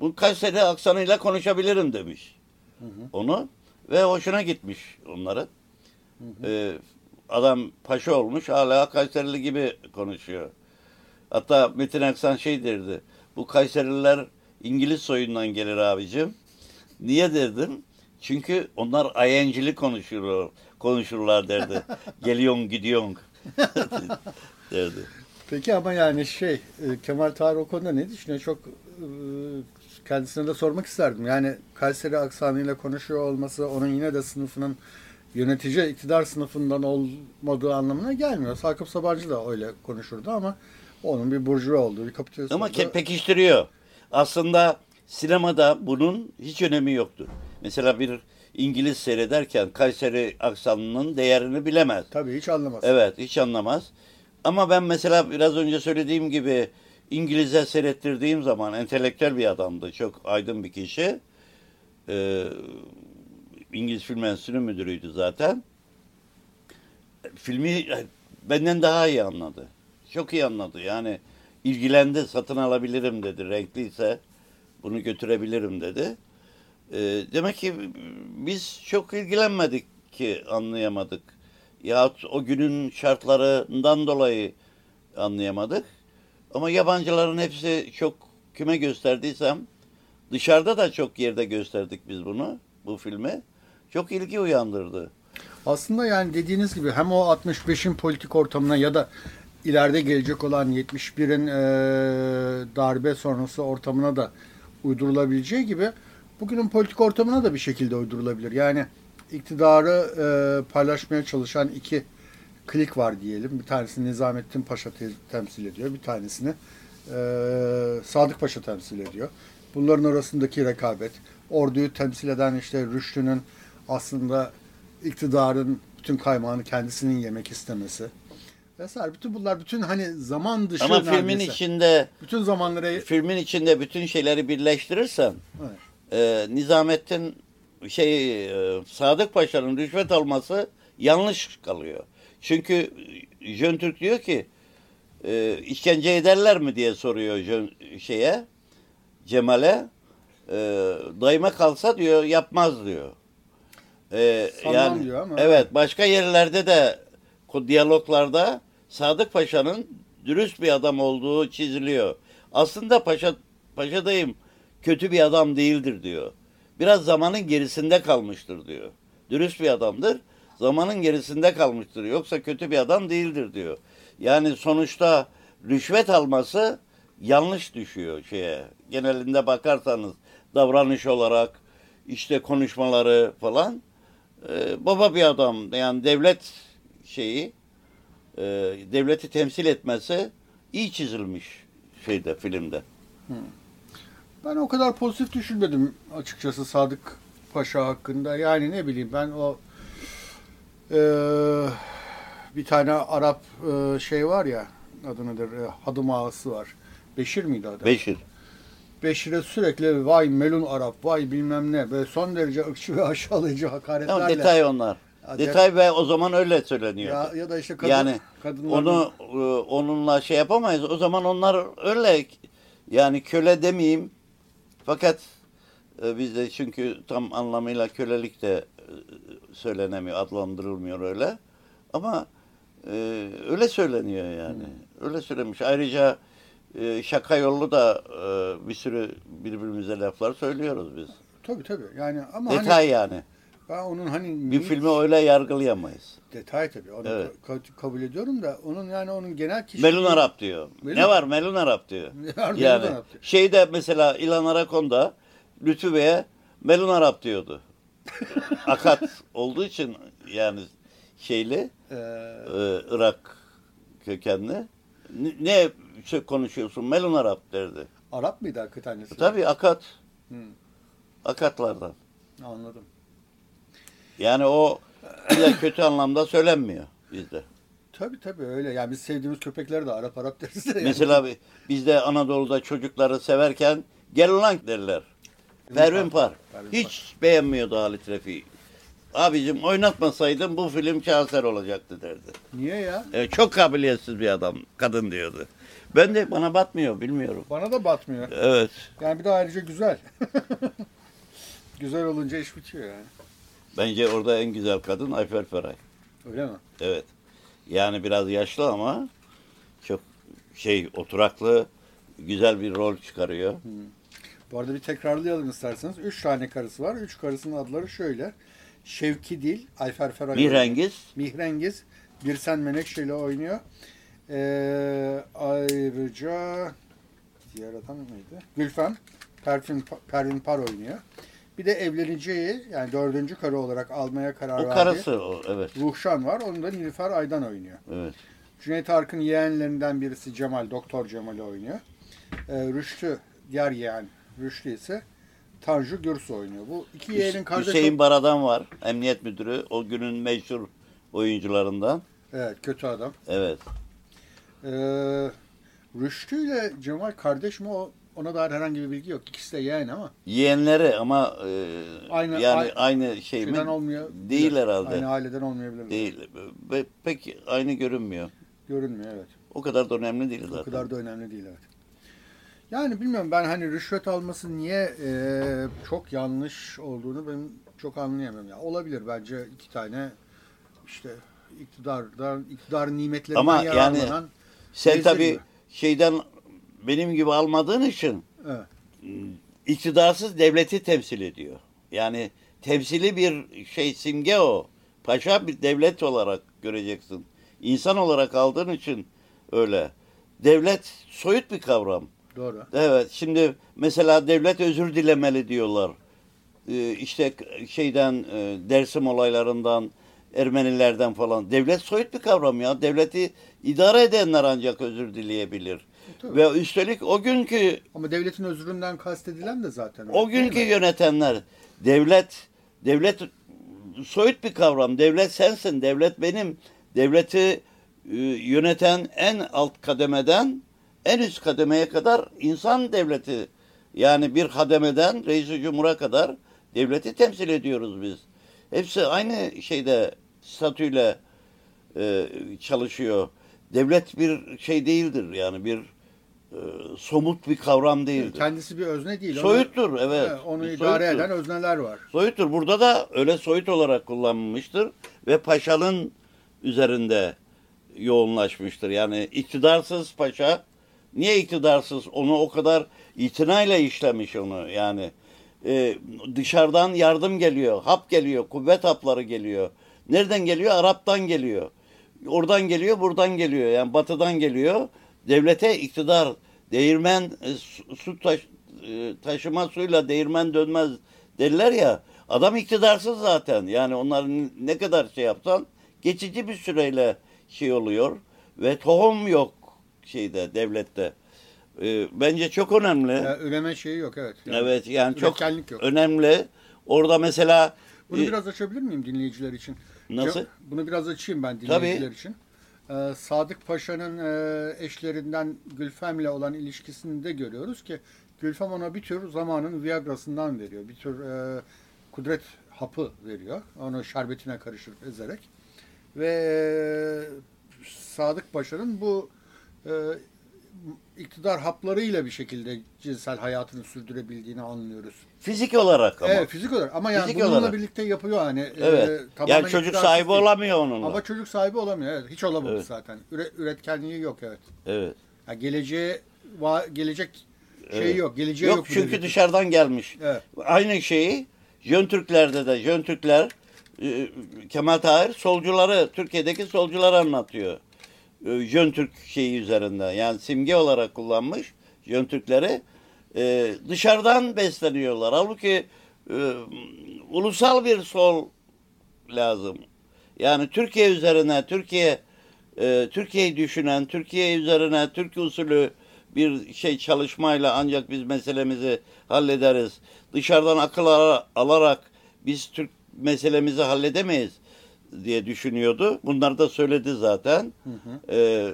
bu Kayseri aksanıyla konuşabilirim demiş. Onu ve hoşuna gitmiş onların. Ee, adam paşa olmuş hala Kayserili gibi konuşuyor. Hatta Metin Aksan şey derdi. Bu Kayserililer İngiliz soyundan gelir abicim. Niye derdim? Çünkü onlar ayencili konuşurlar, konuşurlar derdi. Geliyon gidiyon derdi. Peki ama yani şey e, Kemal Tahir o konuda ne düşünüyor? Çok e, kendisine de sormak isterdim. Yani Kayseri aksanıyla konuşuyor olması onun yine de sınıfının yönetici iktidar sınıfından olmadığı anlamına gelmiyor. Sakıp Sabancı da öyle konuşurdu ama onun bir burjuva olduğu, bir kapitalist Ama olduğu- pekiştiriyor. Aslında sinemada bunun hiç önemi yoktur. Mesela bir İngiliz seyrederken Kayseri aksanının değerini bilemez. Tabii hiç anlamaz. Evet, hiç anlamaz. Ama ben mesela biraz önce söylediğim gibi İngilizce seyrettirdiğim zaman entelektüel bir adamdı. Çok aydın bir kişi. Ee, İngiliz Film Enstitüsü müdürüydü zaten. Filmi benden daha iyi anladı. Çok iyi anladı. Yani ilgilendi, satın alabilirim dedi. Renkliyse bunu götürebilirim dedi. Ee, demek ki biz çok ilgilenmedik ki anlayamadık. Yahut o günün şartlarından dolayı anlayamadık. Ama yabancıların hepsi çok küme gösterdiysem dışarıda da çok yerde gösterdik biz bunu, bu filmi. Çok ilgi uyandırdı. Aslında yani dediğiniz gibi hem o 65'in politik ortamına ya da ileride gelecek olan 71'in e, darbe sonrası ortamına da uydurulabileceği gibi bugünün politik ortamına da bir şekilde uydurulabilir. Yani iktidarı e, paylaşmaya çalışan iki klik var diyelim. Bir tanesini Nizamettin Paşa te- temsil ediyor. Bir tanesini e, Sadık Paşa temsil ediyor. Bunların arasındaki rekabet. Orduyu temsil eden işte Rüştü'nün aslında iktidarın bütün kaymağını kendisinin yemek istemesi. Vesaire. Bütün bunlar bütün hani zaman dışı Ama filmin neredeyse. içinde bütün zamanları filmin içinde bütün şeyleri birleştirirsen Evet. e, Nizamettin şey e, Sadık Paşa'nın rüşvet alması yanlış kalıyor. Çünkü Jön Türk diyor ki e, işkence ederler mi diye soruyor Jön, şeye Cemal'e. E, dayıma kalsa diyor yapmaz diyor. E, Sanmam diyor ama- Evet başka yerlerde de diyaloglarda Sadık Paşa'nın dürüst bir adam olduğu çiziliyor. Aslında Paşa Paşa dayım kötü bir adam değildir diyor. Biraz zamanın gerisinde kalmıştır diyor. Dürüst bir adamdır. Zamanın gerisinde kalmıştır. Yoksa kötü bir adam değildir diyor. Yani sonuçta rüşvet alması yanlış düşüyor şeye. Genelinde bakarsanız davranış olarak işte konuşmaları falan e, baba bir adam yani devlet şeyi e, devleti temsil etmesi iyi çizilmiş şeyde filmde. Ben o kadar pozitif düşünmedim açıkçası Sadık Paşa hakkında. Yani ne bileyim ben o eee, bir tane Arap eee, şey var ya adı nedir? E, Hadım ağası var. Beşir miydi adı? Beşir. Beşir'e sürekli vay melun Arap, vay bilmem ne. Böyle son derece ırkçı ve aşağılayıcı Ama hakaretlerle. detay onlar. Detay ve o zaman öyle söyleniyor. Ya, ya da işte kadın, yani kadınların- onu e, onunla şey yapamayız. O zaman onlar öyle yani köle demeyeyim. Fakat e, bizde çünkü tam anlamıyla kölelik de e, söylenemiyor, adlandırılmıyor öyle. Ama e, öyle söyleniyor yani. Öyle söylemiş. Ayrıca e, şaka yollu da e, bir sürü birbirimize laflar söylüyoruz biz. Tabii tabii. Yani ama hani Detay yani. Ben onun hani Bir filmi öyle yargılayamayız. detay tabii. Onu Evet. ka- kabul ediyorum da onun yani onun genel kişiliği Melun Arap diyor. Melun- Ne var Melun Arap diyor. Melun yani Arap diyor. şeyde mesela İlhan Arakon'da Lütfü Bey'e Melun Arap diyordu. Akat olduğu için yani şeyli Ee, e, Irak kökenli. Ne, ne şey konuşuyorsun Melun Arap derdi. Arap mıydı hakikaten? Tabii Akat. Hı. Akatlardan. Anladım. Yani o bile kötü anlamda söylenmiyor bizde. Tabii tabii öyle. Yani biz sevdiğimiz köpekleri de Arap Arap deriz de. yani. Mesela bi- bizde Anadolu'da çocukları severken gel ulan derler. Pervin Par. Hiç beğenmiyordu Halit Refik'i. Abicim oynatmasaydın bu film şaheser olacaktı derdi. Niye ya? E, çok kabiliyetsiz bir adam, kadın diyordu. Ben de bana batmıyor, bilmiyorum. Bana da batmıyor. Evet. Yani bir de ayrıca güzel. güzel olunca iş bitiyor yani. Bence orada en güzel kadın Ayfer Feray. Öyle mi? Evet. Yani biraz yaşlı ama çok şey oturaklı, güzel bir rol çıkarıyor. Bu arada bir tekrarlayalım isterseniz. Üç tane karısı var. Üç karısının adları şöyle. Şevki Dil, Ayfer Feray. Mihrengiz, Mihrengiz. Birsen Menekşe ile oynuyor. Ee, ayrıca diğer adam neydi? Gülfem. Pervin, Pervin Par oynuyor. Bir de evleneceği yani dördüncü karı olarak almaya karar o verdiği karısı o, evet. Ruhşan var. Onu da Nilüfer Aydan oynuyor. Evet. Cüneyt Arkın yeğenlerinden birisi Cemal, Doktor Cemal'i oynuyor. Ee, Rüştü, diğer yeğen Rüştü ise Tanju Gürsu oynuyor. Bu iki yeğenin kardeşi... Hüseyin Baradan var, emniyet müdürü. O günün meşhur oyuncularından. Evet, kötü adam. Evet. Ee, Rüştü ile Cemal kardeş mi? O, ona dair herhangi bir bilgi yok. İkisi de yeğen ama Yeğenleri ama e, Aynı- yani ay- aynı şey mi? olmuyor. Değil herhalde. Aynı aileden olmayabilir. Değil. Ve pek aynı görünmüyor. Görünmüyor evet. O kadar da önemli değil zaten. O kadar da önemli değil evet. Yani bilmiyorum ben hani rüşvet alması niye e, çok yanlış olduğunu ben çok anlayamıyorum. Ya olabilir bence iki tane işte iktidardan iktidar nimetlerinden Ama yani Sen tabii şeyden benim gibi almadığın için evet, iktidarsız devleti temsil ediyor. Yani temsili bir şey simge o. Paşa bir devlet olarak göreceksin. İnsan olarak aldığın için öyle. Devlet soyut bir kavram. doğru. Evet şimdi mesela devlet özür dilemeli diyorlar. e, işte şeyden e, Dersim olaylarından Ermenilerden falan. Devlet soyut bir kavram ya. Devleti idare edenler ancak özür dileyebilir. Tabii. Ve üstelik o günkü Ama devletin özründen kastedilen de zaten o değil günkü yönetenler devlet devlet soyut bir kavram. Devlet sensin, devlet benim. Devleti e, yöneten en alt kademeden en üst kademeye kadar insan devleti. Yani bir kademeden reis-i cumhura kadar devleti temsil ediyoruz biz. Hepsi aynı şeyde statüyle e, çalışıyor. Devlet bir şey değildir yani bir e, somut bir kavram değildir. Kendisi bir özne değil. Onu- Soyuttur evet. Evet, onu idare soyuttur. eden özneler var. Soyuttur. Burada da öyle soyut olarak kullanılmıştır ve paşanın üzerinde yoğunlaşmıştır. Yani iktidarsız paşa niye iktidarsız? Onu o kadar itinayla işlemiş onu yani. Ee, dışarıdan yardım geliyor, hap geliyor, kuvvet hapları geliyor. Nereden geliyor? Arap'tan geliyor. Oradan geliyor, buradan geliyor. Yani batıdan geliyor. Devlete iktidar, değirmen, e, su- taş, e, taşıma suyla değirmen dönmez derler ya. Adam iktidarsız zaten. Yani onların ne kadar şey yapsan geçici bir süreyle şey oluyor ve tohum yok şeyde devlette. Ee, bence çok önemli. Yani üreme şeyi yok evet. Yani evet yani çok yok. önemli. Orada mesela Bunu e, biraz açabilir miyim dinleyiciler için? Nasıl? Bunu biraz açayım ben Tabii. dinleyiciler için. Ee, Sadık Paşa'nın e, eşlerinden Gülfem'le olan ilişkisini de görüyoruz ki Gülfem ona bir tür zamanın Viagra'sından veriyor. Bir tür e, kudret hapı veriyor. Onu şerbetine karıştırıp ezerek. Ve e, Sadık Paşa'nın bu e, iktidar haplarıyla bir şekilde cinsel hayatını sürdürebildiğini anlıyoruz. fizik olarak ama. Evet fizik olarak ama yani Fizik bununla olarak. birlikte yapıyor hani. e, Evet. tamamen yani çocuk sahibi değil. olamıyor onunla. Ama çocuk sahibi olamıyor. Evet. Hiç olamamış Evet. zaten. Üre- üretkenliği yok evet. evet. Ya geleceğe va- gelecek şeyi Evet. yok. Geleceğe Yok yok. çünkü devletin. dışarıdan gelmiş. Evet. Aynı şeyi Jön Türklerde de Jön Türkler e, Kemal Tahir solcuları Türkiye'deki solcuları anlatıyor. E, Jön Türk şeyi üzerinde yani simge olarak kullanmış Jön Türkleri e, dışarıdan besleniyorlar. Halbuki e, ulusal bir sol lazım. Yani Türkiye üzerine Türkiye e, Türkiye'yi düşünen, Türkiye üzerine Türk usulü bir şey çalışmayla ancak biz meselemizi hallederiz. Dışarıdan akıl ala- alarak biz Türk meselemizi halledemeyiz diye düşünüyordu. Bunları da söyledi zaten. E,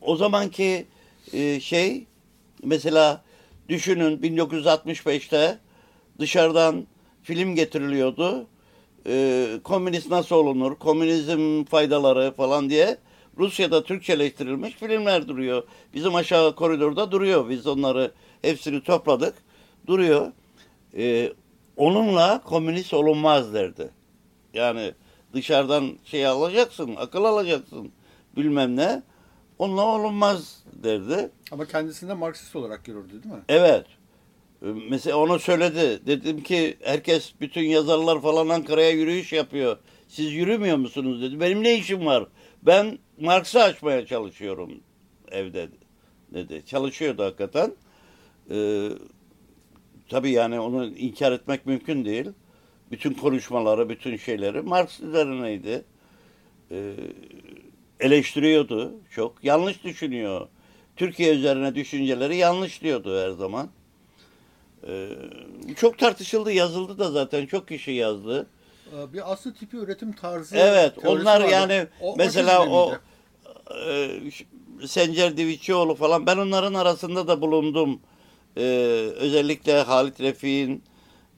o zamanki e, şey mesela düşünün 1965'te dışarıdan film getiriliyordu. Ee, komünist nasıl olunur, komünizm faydaları falan diye Rusya'da Türkçeleştirilmiş filmler duruyor. Bizim aşağı koridorda duruyor. Biz onları hepsini topladık. Duruyor. Ee, onunla komünist olunmaz derdi. Yani dışarıdan şey alacaksın, akıl alacaksın bilmem ne. Onunla olunmaz derdi. Ama kendisini de Marksist olarak görürdü değil mi? Evet. Ee, Mesela onu söyledi. Dedim ki herkes bütün yazarlar falan Ankara'ya yürüyüş yapıyor. Siz yürümüyor musunuz dedi. Benim ne işim var? Ben Marks'ı açmaya çalışıyorum evde dedi. Çalışıyordu hakikaten. Ee, tabii yani onu inkar etmek mümkün değil. Bütün konuşmaları, bütün şeyleri Marks üzerineydi. Ee, eleştiriyordu çok. Yanlış düşünüyor. Türkiye üzerine düşünceleri yanlış diyordu her zaman. Ee, çok tartışıldı, yazıldı da zaten çok kişi yazdı. Ee, Bir aslı tipi üretim tarzı Evet, onlar vardı. yani O- o mesela o miydi? e, Sencer Divitçioğlu falan ben onların arasında da bulundum. Ee, özellikle Halit Refik'in,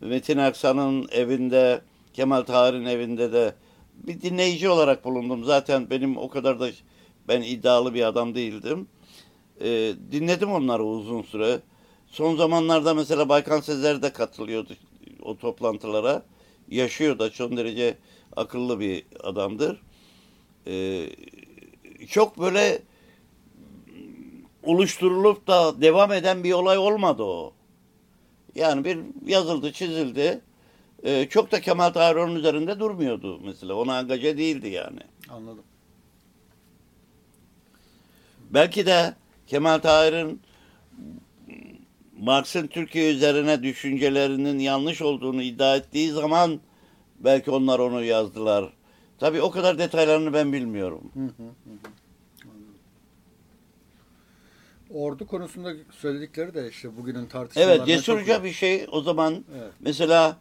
Metin Aksan'ın evinde, Kemal Tahir'in evinde de bir dinleyici olarak bulundum. Zaten benim o kadar da ben iddialı bir adam değildim. Ee, dinledim onları uzun süre. Son zamanlarda mesela Baykan Sezer de katılıyordu o toplantılara. Yaşıyor da çok derece akıllı bir adamdır. Ee, çok böyle oluşturulup da devam eden bir olay olmadı o. Yani bir yazıldı, çizildi. Ee, çok da Kemal Tahir onun üzerinde durmuyordu mesela. Ona angaja değildi yani. Anladım. Belki de Kemal Tahir'in Marx'ın Türkiye üzerine düşüncelerinin yanlış olduğunu iddia ettiği zaman belki onlar onu yazdılar. Tabii o kadar detaylarını ben bilmiyorum. Ordu konusunda söyledikleri de işte bugünün tartışmalarına Evet cesurca çok- bir şey o zaman Evet. mesela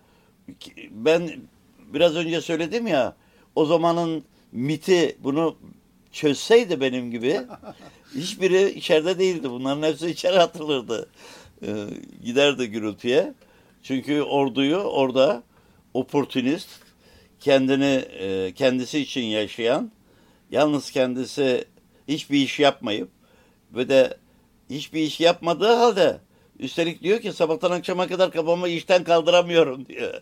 ben biraz önce söyledim ya o zamanın miti bunu çözseydi benim gibi hiçbiri içeride değildi. Bunların hepsi içeri atılırdı. Ee, giderdi gürültüye. Çünkü orduyu orada oportunist kendini e, kendisi için yaşayan yalnız kendisi hiçbir iş yapmayıp ve de hiçbir iş yapmadığı halde üstelik diyor ki sabahtan akşama kadar kafamı işten kaldıramıyorum diyor.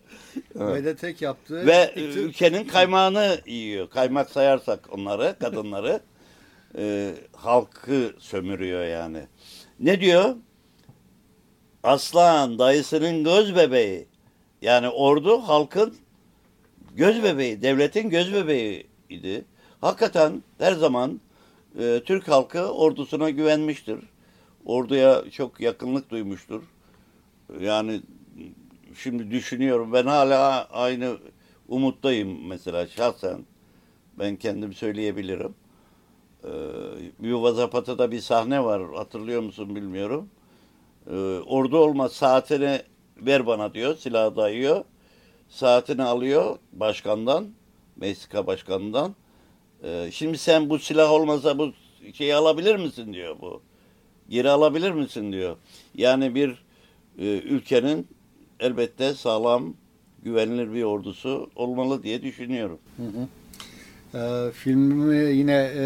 Ve de tek yaptığı Ve ülkenin kaymağını yiyor. Kaymak sayarsak onları, kadınları e, halkı sömürüyor yani. Ne diyor? Aslan dayısının göz bebeği. Yani ordu halkın göz bebeği, devletin göz bebeğiydi. Hakikaten her zaman e, Türk halkı ordusuna güvenmiştir. Orduya çok yakınlık duymuştur. Yani şimdi düşünüyorum ben hala aynı umuttayım mesela şahsen. Ben kendim söyleyebilirim. Ee, Yuva Zapata'da bir sahne var hatırlıyor musun bilmiyorum. Ee, ordu olma saatini ver bana diyor silahı dayıyor. Saatini alıyor başkandan, Meksika başkanından. Ee, şimdi sen bu silah olmasa bu şeyi alabilir misin diyor bu. Geri alabilir misin diyor. Yani bir e, ülkenin elbette sağlam, güvenilir bir ordusu olmalı diye düşünüyorum. Ee, filmi yine e,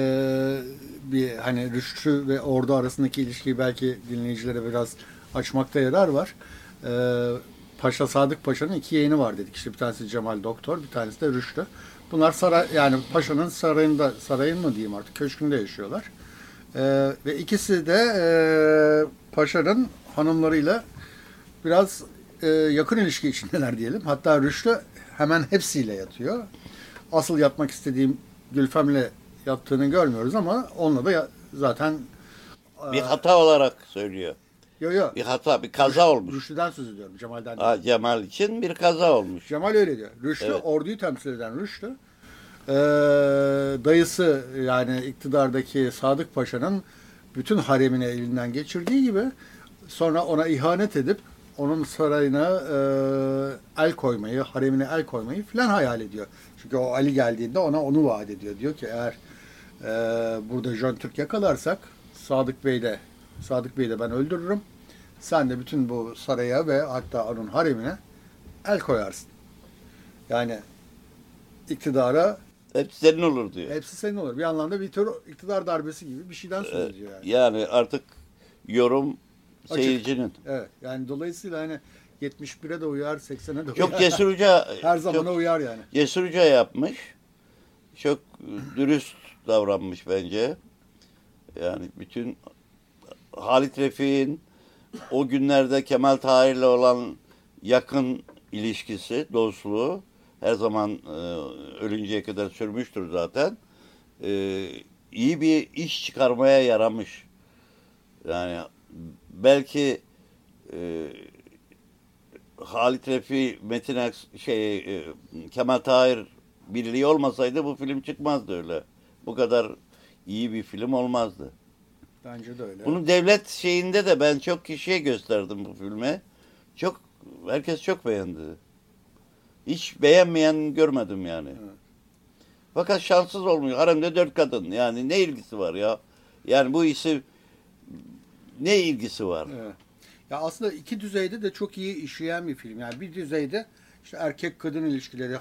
bir hani Rüştü ve Ordu arasındaki ilişkiyi belki dinleyicilere biraz açmakta yarar var. Ee, Paşa Sadık Paşa'nın iki yeğeni var dedik. İşte bir tanesi Cemal Doktor, bir tanesi de Rüştü. Bunlar saray yani paşanın sarayında sarayın mı diyeyim artık köşkünde yaşıyorlar. Ee, ve ikisi de e, paşanın hanımlarıyla biraz e, yakın ilişki içindeler diyelim. Hatta Rüştü hemen hepsiyle yatıyor. Asıl yatmak istediğim Gülfem'le yattığını görmüyoruz ama onunla da ya- zaten Bir hata olarak söylüyor. yo yo Bir hata, bir kaza olmuş. Rüştü'den söz ediyorum Cemal'den. Aa, Cemal için bir kaza olmuş. Cemal öyle diyor. Rüştü Evet. orduyu temsil eden Rüştü. Ee, dayısı yani iktidardaki Sadık Paşa'nın bütün haremini elinden geçirdiği gibi sonra ona ihanet edip onun sarayına e, el koymayı, haremine el koymayı filan hayal ediyor. Çünkü o Ali geldiğinde ona onu vaat ediyor. Diyor ki eğer e, burada Jön Türk yakalarsak Sadık Bey de Sadık Bey'i de ben öldürürüm. Sen de bütün bu saraya ve hatta onun haremine el koyarsın. Yani iktidara Hep senin olur diyor. hepsi senin olur. Bir anlamda bir tür iktidar darbesi gibi bir şeyden söz ediyor yani. Yani artık yorum Açık. seyircinin. Evet. Yani dolayısıyla hani 71'e de uyar, 80'e de uyar. Çok cesurca, Her zamana çok uyar yani. cesurca yapmış. Çok dürüst davranmış bence. Yani bütün Halit Refik'in o günlerde Kemal Tahir'le olan yakın ilişkisi, dostluğu her zaman e, ölünceye kadar sürmüştür zaten. E, iyi bir iş çıkarmaya yaramış. Yani belki e, Halit Refi, Metin Aks- şey e, Kemal Tahir birliği olmasaydı bu film çıkmazdı öyle. Bu kadar iyi bir film olmazdı. Bence de öyle. Bunu devlet şeyinde de ben çok kişiye gösterdim bu filmi. Çok herkes çok beğendi. Hiç beğenmeyen görmedim yani. Fakat şanssız olmuyor. Haremde dört kadın. Yani ne ilgisi var ya? Yani bu işi ne ilgisi var? Evet. Ya aslında iki düzeyde de çok iyi işleyen bir film. Yani bir düzeyde işte erkek kadın ilişkileri,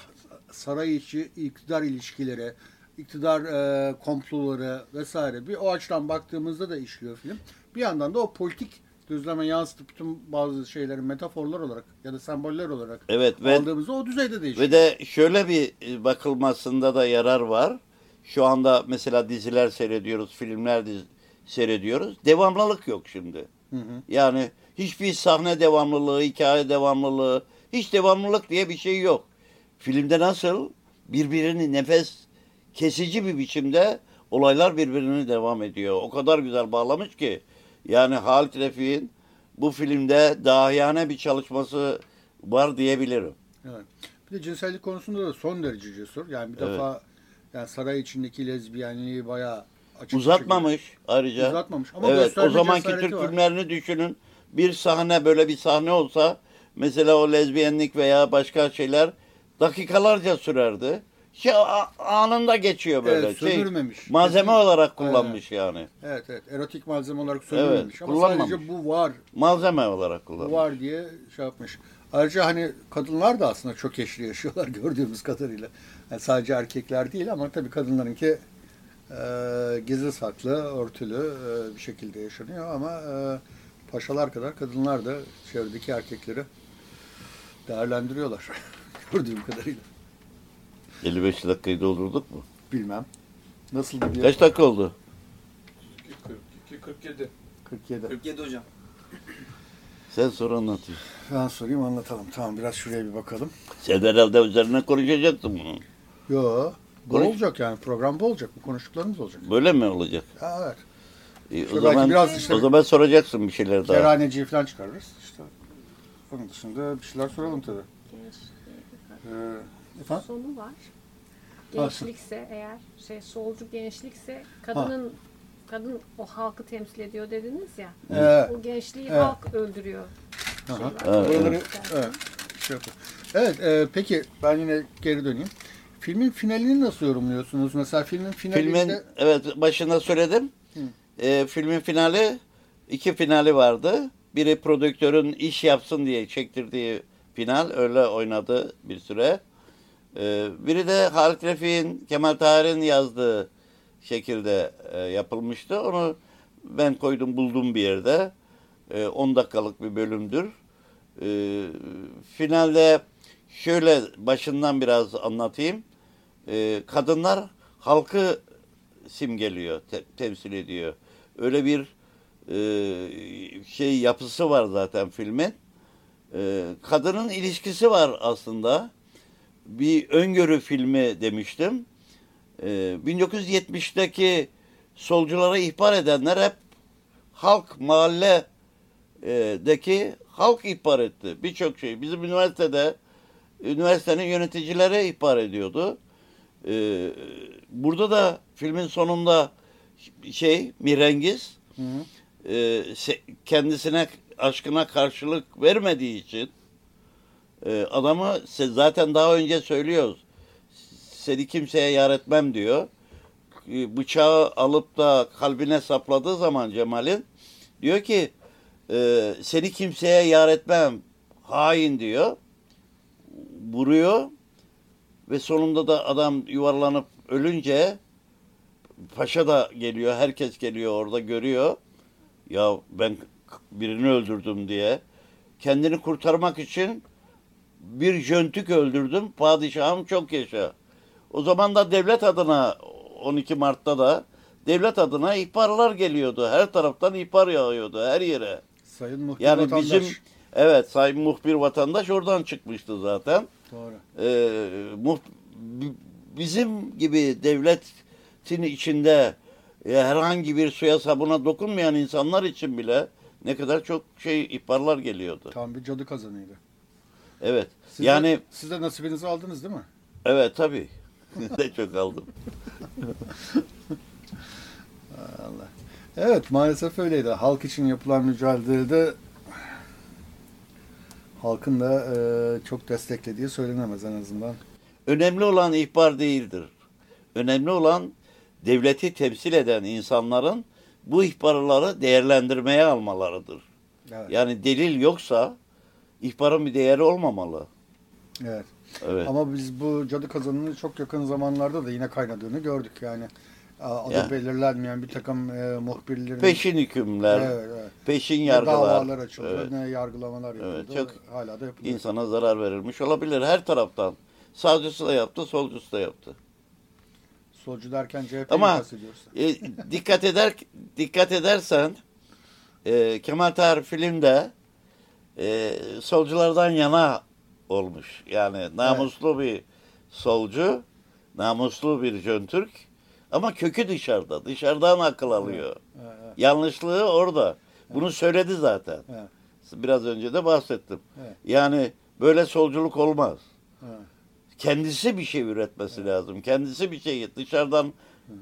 saray içi iktidar ilişkileri, iktidar e, komploları vesaire. Bir o açıdan baktığımızda da işliyor film. Bir yandan da o politik düzleme yansıtıp bütün bazı şeyleri metaforlar olarak ya da semboller olarak Evet ve aldığımızda o düzeyde de işliyor. Ve de şöyle bir e, bakılmasında da yarar var. Şu anda mesela diziler seyrediyoruz, filmler diz- seyrediyoruz. Devamlılık yok şimdi. Hı hı. Yani hiçbir sahne devamlılığı, hikaye devamlılığı, hiç devamlılık diye bir şey yok. Filmde nasıl birbirini nefes kesici bir biçimde olaylar birbirini devam ediyor. O kadar güzel bağlamış ki. Yani Halit Refik'in bu filmde dahiyane bir çalışması var diyebilirim. Evet. Bir de cinsellik konusunda da son derece cesur. Yani bir Evet. defa yani saray içindeki lezbiyenliği bayağı açık Uzatmamış ayrıca. şekilde- Uzatmamış. Ama evet, o zamanki Türk var. filmlerini düşünün. Bir sahne böyle bir sahne olsa mesela o lezbiyenlik veya başka şeyler dakikalarca sürerdi. Şey, anında geçiyor böyle. Evet, şey, sömürmemiş. malzeme Kesinlikle. olarak kullanmış yani. Evet evet. Erotik malzeme olarak söylememiş. Ama kullanmamış. sadece bu var. Malzeme olarak Bu kullanmış. var diye şey yapmış. Ayrıca hani kadınlar da aslında çok eşli yaşıyorlar gördüğümüz kadarıyla. Yani sadece erkekler değil ama tabii kadınlarınki e, gizli saklı, örtülü e, bir şekilde yaşanıyor ama e, paşalar kadar kadınlar da çevredeki erkekleri değerlendiriyorlar gördüğüm kadarıyla. 55 dakikayı doldurduk mu? Bilmem. Nasıl bir Kaç dakika oldu? 42, 47. 47. 47 hocam. Sen sor anlatayım. Ben sorayım anlatalım. Tamam biraz şuraya bir bakalım. Sen herhalde üzerine konuşacaksın bunu. Yo. Bu Konuş- olacak yani program bu olacak. Bu konuştuklarımız olacak. Böyle mi olacak? Ha, evet. E, o Şöyle zaman biraz işte- o zaman soracaksın bir şeyler daha. Kerhaneciyi falan çıkarırız. İşte onun dışında bir şeyler soralım tabii. Ee, efendim? sonu var. Gençlikse eğer şey solcu gençlikse kadının kadın o halkı temsil ediyor dediniz ya. Ee, O gençliği Evet. halk öldürüyor. Aha. Şey var. Evet, buraları, evet. evet. Şey yapalım. evet e, peki ben yine geri döneyim. Filmin finalini nasıl yorumluyorsunuz? Mesela filmin finalinde... Filmin evet başında söyledim. Hı. E, filmin finali iki finali vardı. Biri prodüktörün iş yapsın diye çektirdiği final öyle oynadı bir süre. E, biri de Halit Refik'in Kemal Tahir'in yazdığı şekilde e, yapılmıştı. Onu ben koydum buldum bir yerde. E, 10 dakikalık bir bölümdür. E, finalde şöyle başından biraz anlatayım. E, kadınlar halkı simgeliyor, te- temsil ediyor. Öyle bir e, şey yapısı var zaten filmin. E, kadının ilişkisi var aslında. Bir öngörü filmi demiştim. E, 1970'teki solculara ihbar edenler hep halk, mahalledeki halk ihbar etti. Birçok şey. Bizim üniversitede üniversitenin yöneticileri ihbar ediyordu. Ee, burada da filmin sonunda şey Mirengiz Hı hı. e, kendisine aşkına karşılık vermediği için e, adamı se- zaten daha önce söylüyoruz. Seni kimseye yar etmem diyor. E, bıçağı alıp da kalbine sapladığı zaman Cemal'in diyor ki e, seni kimseye yar etmem hain diyor. Vuruyor ve sonunda da adam yuvarlanıp ölünce paşa da geliyor, herkes geliyor orada görüyor. Ya ben birini öldürdüm diye. Kendini kurtarmak için bir jöntük öldürdüm. Padişahım çok yaşa. O zaman da devlet adına 12 Mart'ta da devlet adına ihbarlar geliyordu. Her taraftan ihbar yağıyordu her yere. Sayın muhbir Yani vatandaş. bizim evet sayın muhbir vatandaş oradan çıkmıştı zaten. Doğru. Ee, bi- bizim gibi devletin içinde e, herhangi bir suya sabuna dokunmayan insanlar için bile ne kadar çok şey ihbarlar geliyordu. Tam bir cadı kazanıydı. Evet. Siz yani de, siz de nasibinizi aldınız değil mi? evet tabii. de çok aldım. Allah. Evet maalesef öyleydi. Halk için yapılan mücadelede halkın da e, çok desteklediği söylenemez en azından. Önemli olan ihbar değildir. Önemli olan devleti temsil eden insanların bu ihbarları değerlendirmeye almalarıdır. Evet. Yani delil yoksa ihbarın bir değeri olmamalı. evet. Evet. Ama biz bu cadı kazanının çok yakın zamanlarda da yine kaynadığını gördük yani. Adı Ya. belirlenmeyen bir takım e, muhbirlerin Peşin hükümler, evet, evet. peşin Ne yargılar. davalar açıldı, Evet. ne yargılamalar Evet, yapıldı. çok Hala da yapılıyor. insana zarar verilmiş olabilir her taraftan. Sağcısı da yaptı, solcusu da yaptı. Solcu derken CHP'yi Ama-. E, dikkat eder dikkat edersen e, Kemal Tahir filmde e, solculardan yana olmuş. Yani namuslu bir solcu, namuslu bir Jöntürk ama kökü dışarıda. Dışarıdan akıl alıyor. Evet, evet, Yanlışlığı orada. Bunu söyledi zaten. evet. Biraz önce de bahsettim. Evet. Yani böyle solculuk olmaz. Evet. Kendisi bir şey üretmesi lazım. Kendisi bir şey dışarıdan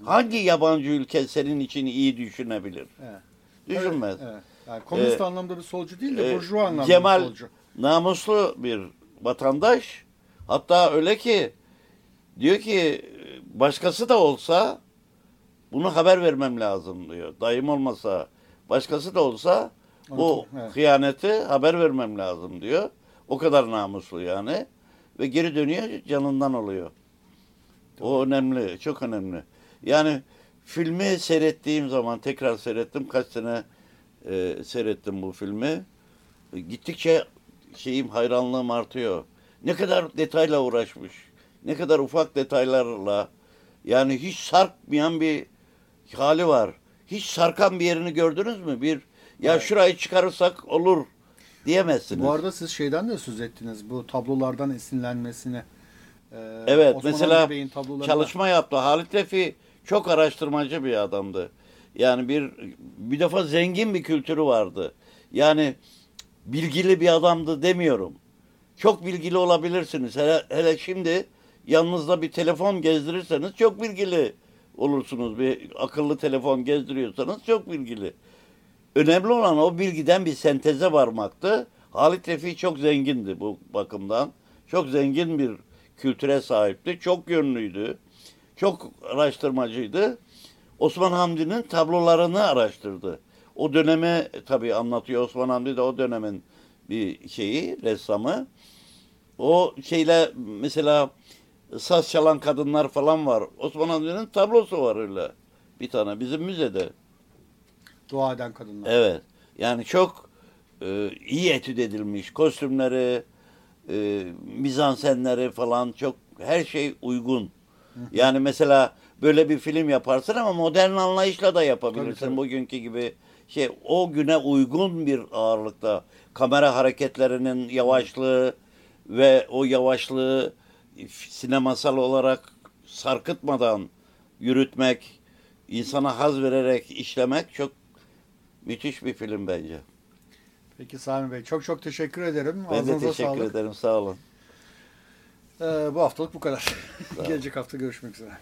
hangi yabancı ülke senin için iyi düşünebilir? Evet. Düşünmez. Evet, evet. Yani komünist Ee, anlamda bir solcu değil de Ee, burjuva anlamda Cemal bir solcu. namuslu bir vatandaş. Hatta öyle ki diyor ki başkası da olsa bunu haber vermem lazım diyor. Dayım olmasa başkası da olsa bu evet. hıyaneti haber vermem lazım diyor. O kadar namuslu yani. Ve geri dönüyor canından oluyor. O önemli, çok önemli. Yani filmi seyrettiğim zaman tekrar seyrettim. Kaç sene e, seyrettim bu filmi. E, Gittikçe şeyim hayranlığım artıyor. Ne kadar detayla uğraşmış. Ne kadar ufak detaylarla. Yani hiç sarkmayan bir hali var. Hiç sarkan bir yerini gördünüz mü? Bir ya şurayı çıkarırsak olur diyemezsiniz. Bu arada siz şeyden de söz ettiniz. Bu tablolardan esinlenmesini. Ee, Evet Osman mesela çalışma yaptı. Halit Refi çok araştırmacı bir adamdı. Yani bir bir defa zengin bir kültürü vardı. Yani bilgili bir adamdı demiyorum. Çok bilgili olabilirsiniz. Hele, hele şimdi yanınızda bir telefon gezdirirseniz çok bilgili olursunuz. Bir akıllı telefon gezdiriyorsanız çok bilgili. Önemli olan o bilgiden bir senteze varmaktı. Halit Refi çok zengindi bu bakımdan. Çok zengin bir kültüre sahipti. Çok yönlüydü. Çok araştırmacıydı. Osman Hamdi'nin tablolarını araştırdı. O dönemi tabii anlatıyor. Osman Hamdi de o dönemin bir şeyi, ressamı. O şeyle mesela saz çalan kadınlar falan var. Osman Hamdi'nin tablosu var öyle. Bir tane bizim müzede. Dua eden kadınlar. Evet. Yani çok e, iyi etüt edilmiş. Kostümleri, e, mizansenleri falan çok her şey uygun. Yani mesela böyle bir film yaparsın ama modern anlayışla da yapabilirsin. Tabii, tabii. Bugünkü gibi şey o güne uygun bir ağırlıkta kamera hareketlerinin yavaşlığı ve o yavaşlığı sinemasal olarak sarkıtmadan yürütmek, insana haz vererek işlemek çok müthiş bir film bence. Peki Sami Bey çok çok teşekkür ederim. Ben de Ağzınıza teşekkür sağlık. ederim. Sağ olun. Ee, bu haftalık bu kadar. Gelecek hafta görüşmek üzere.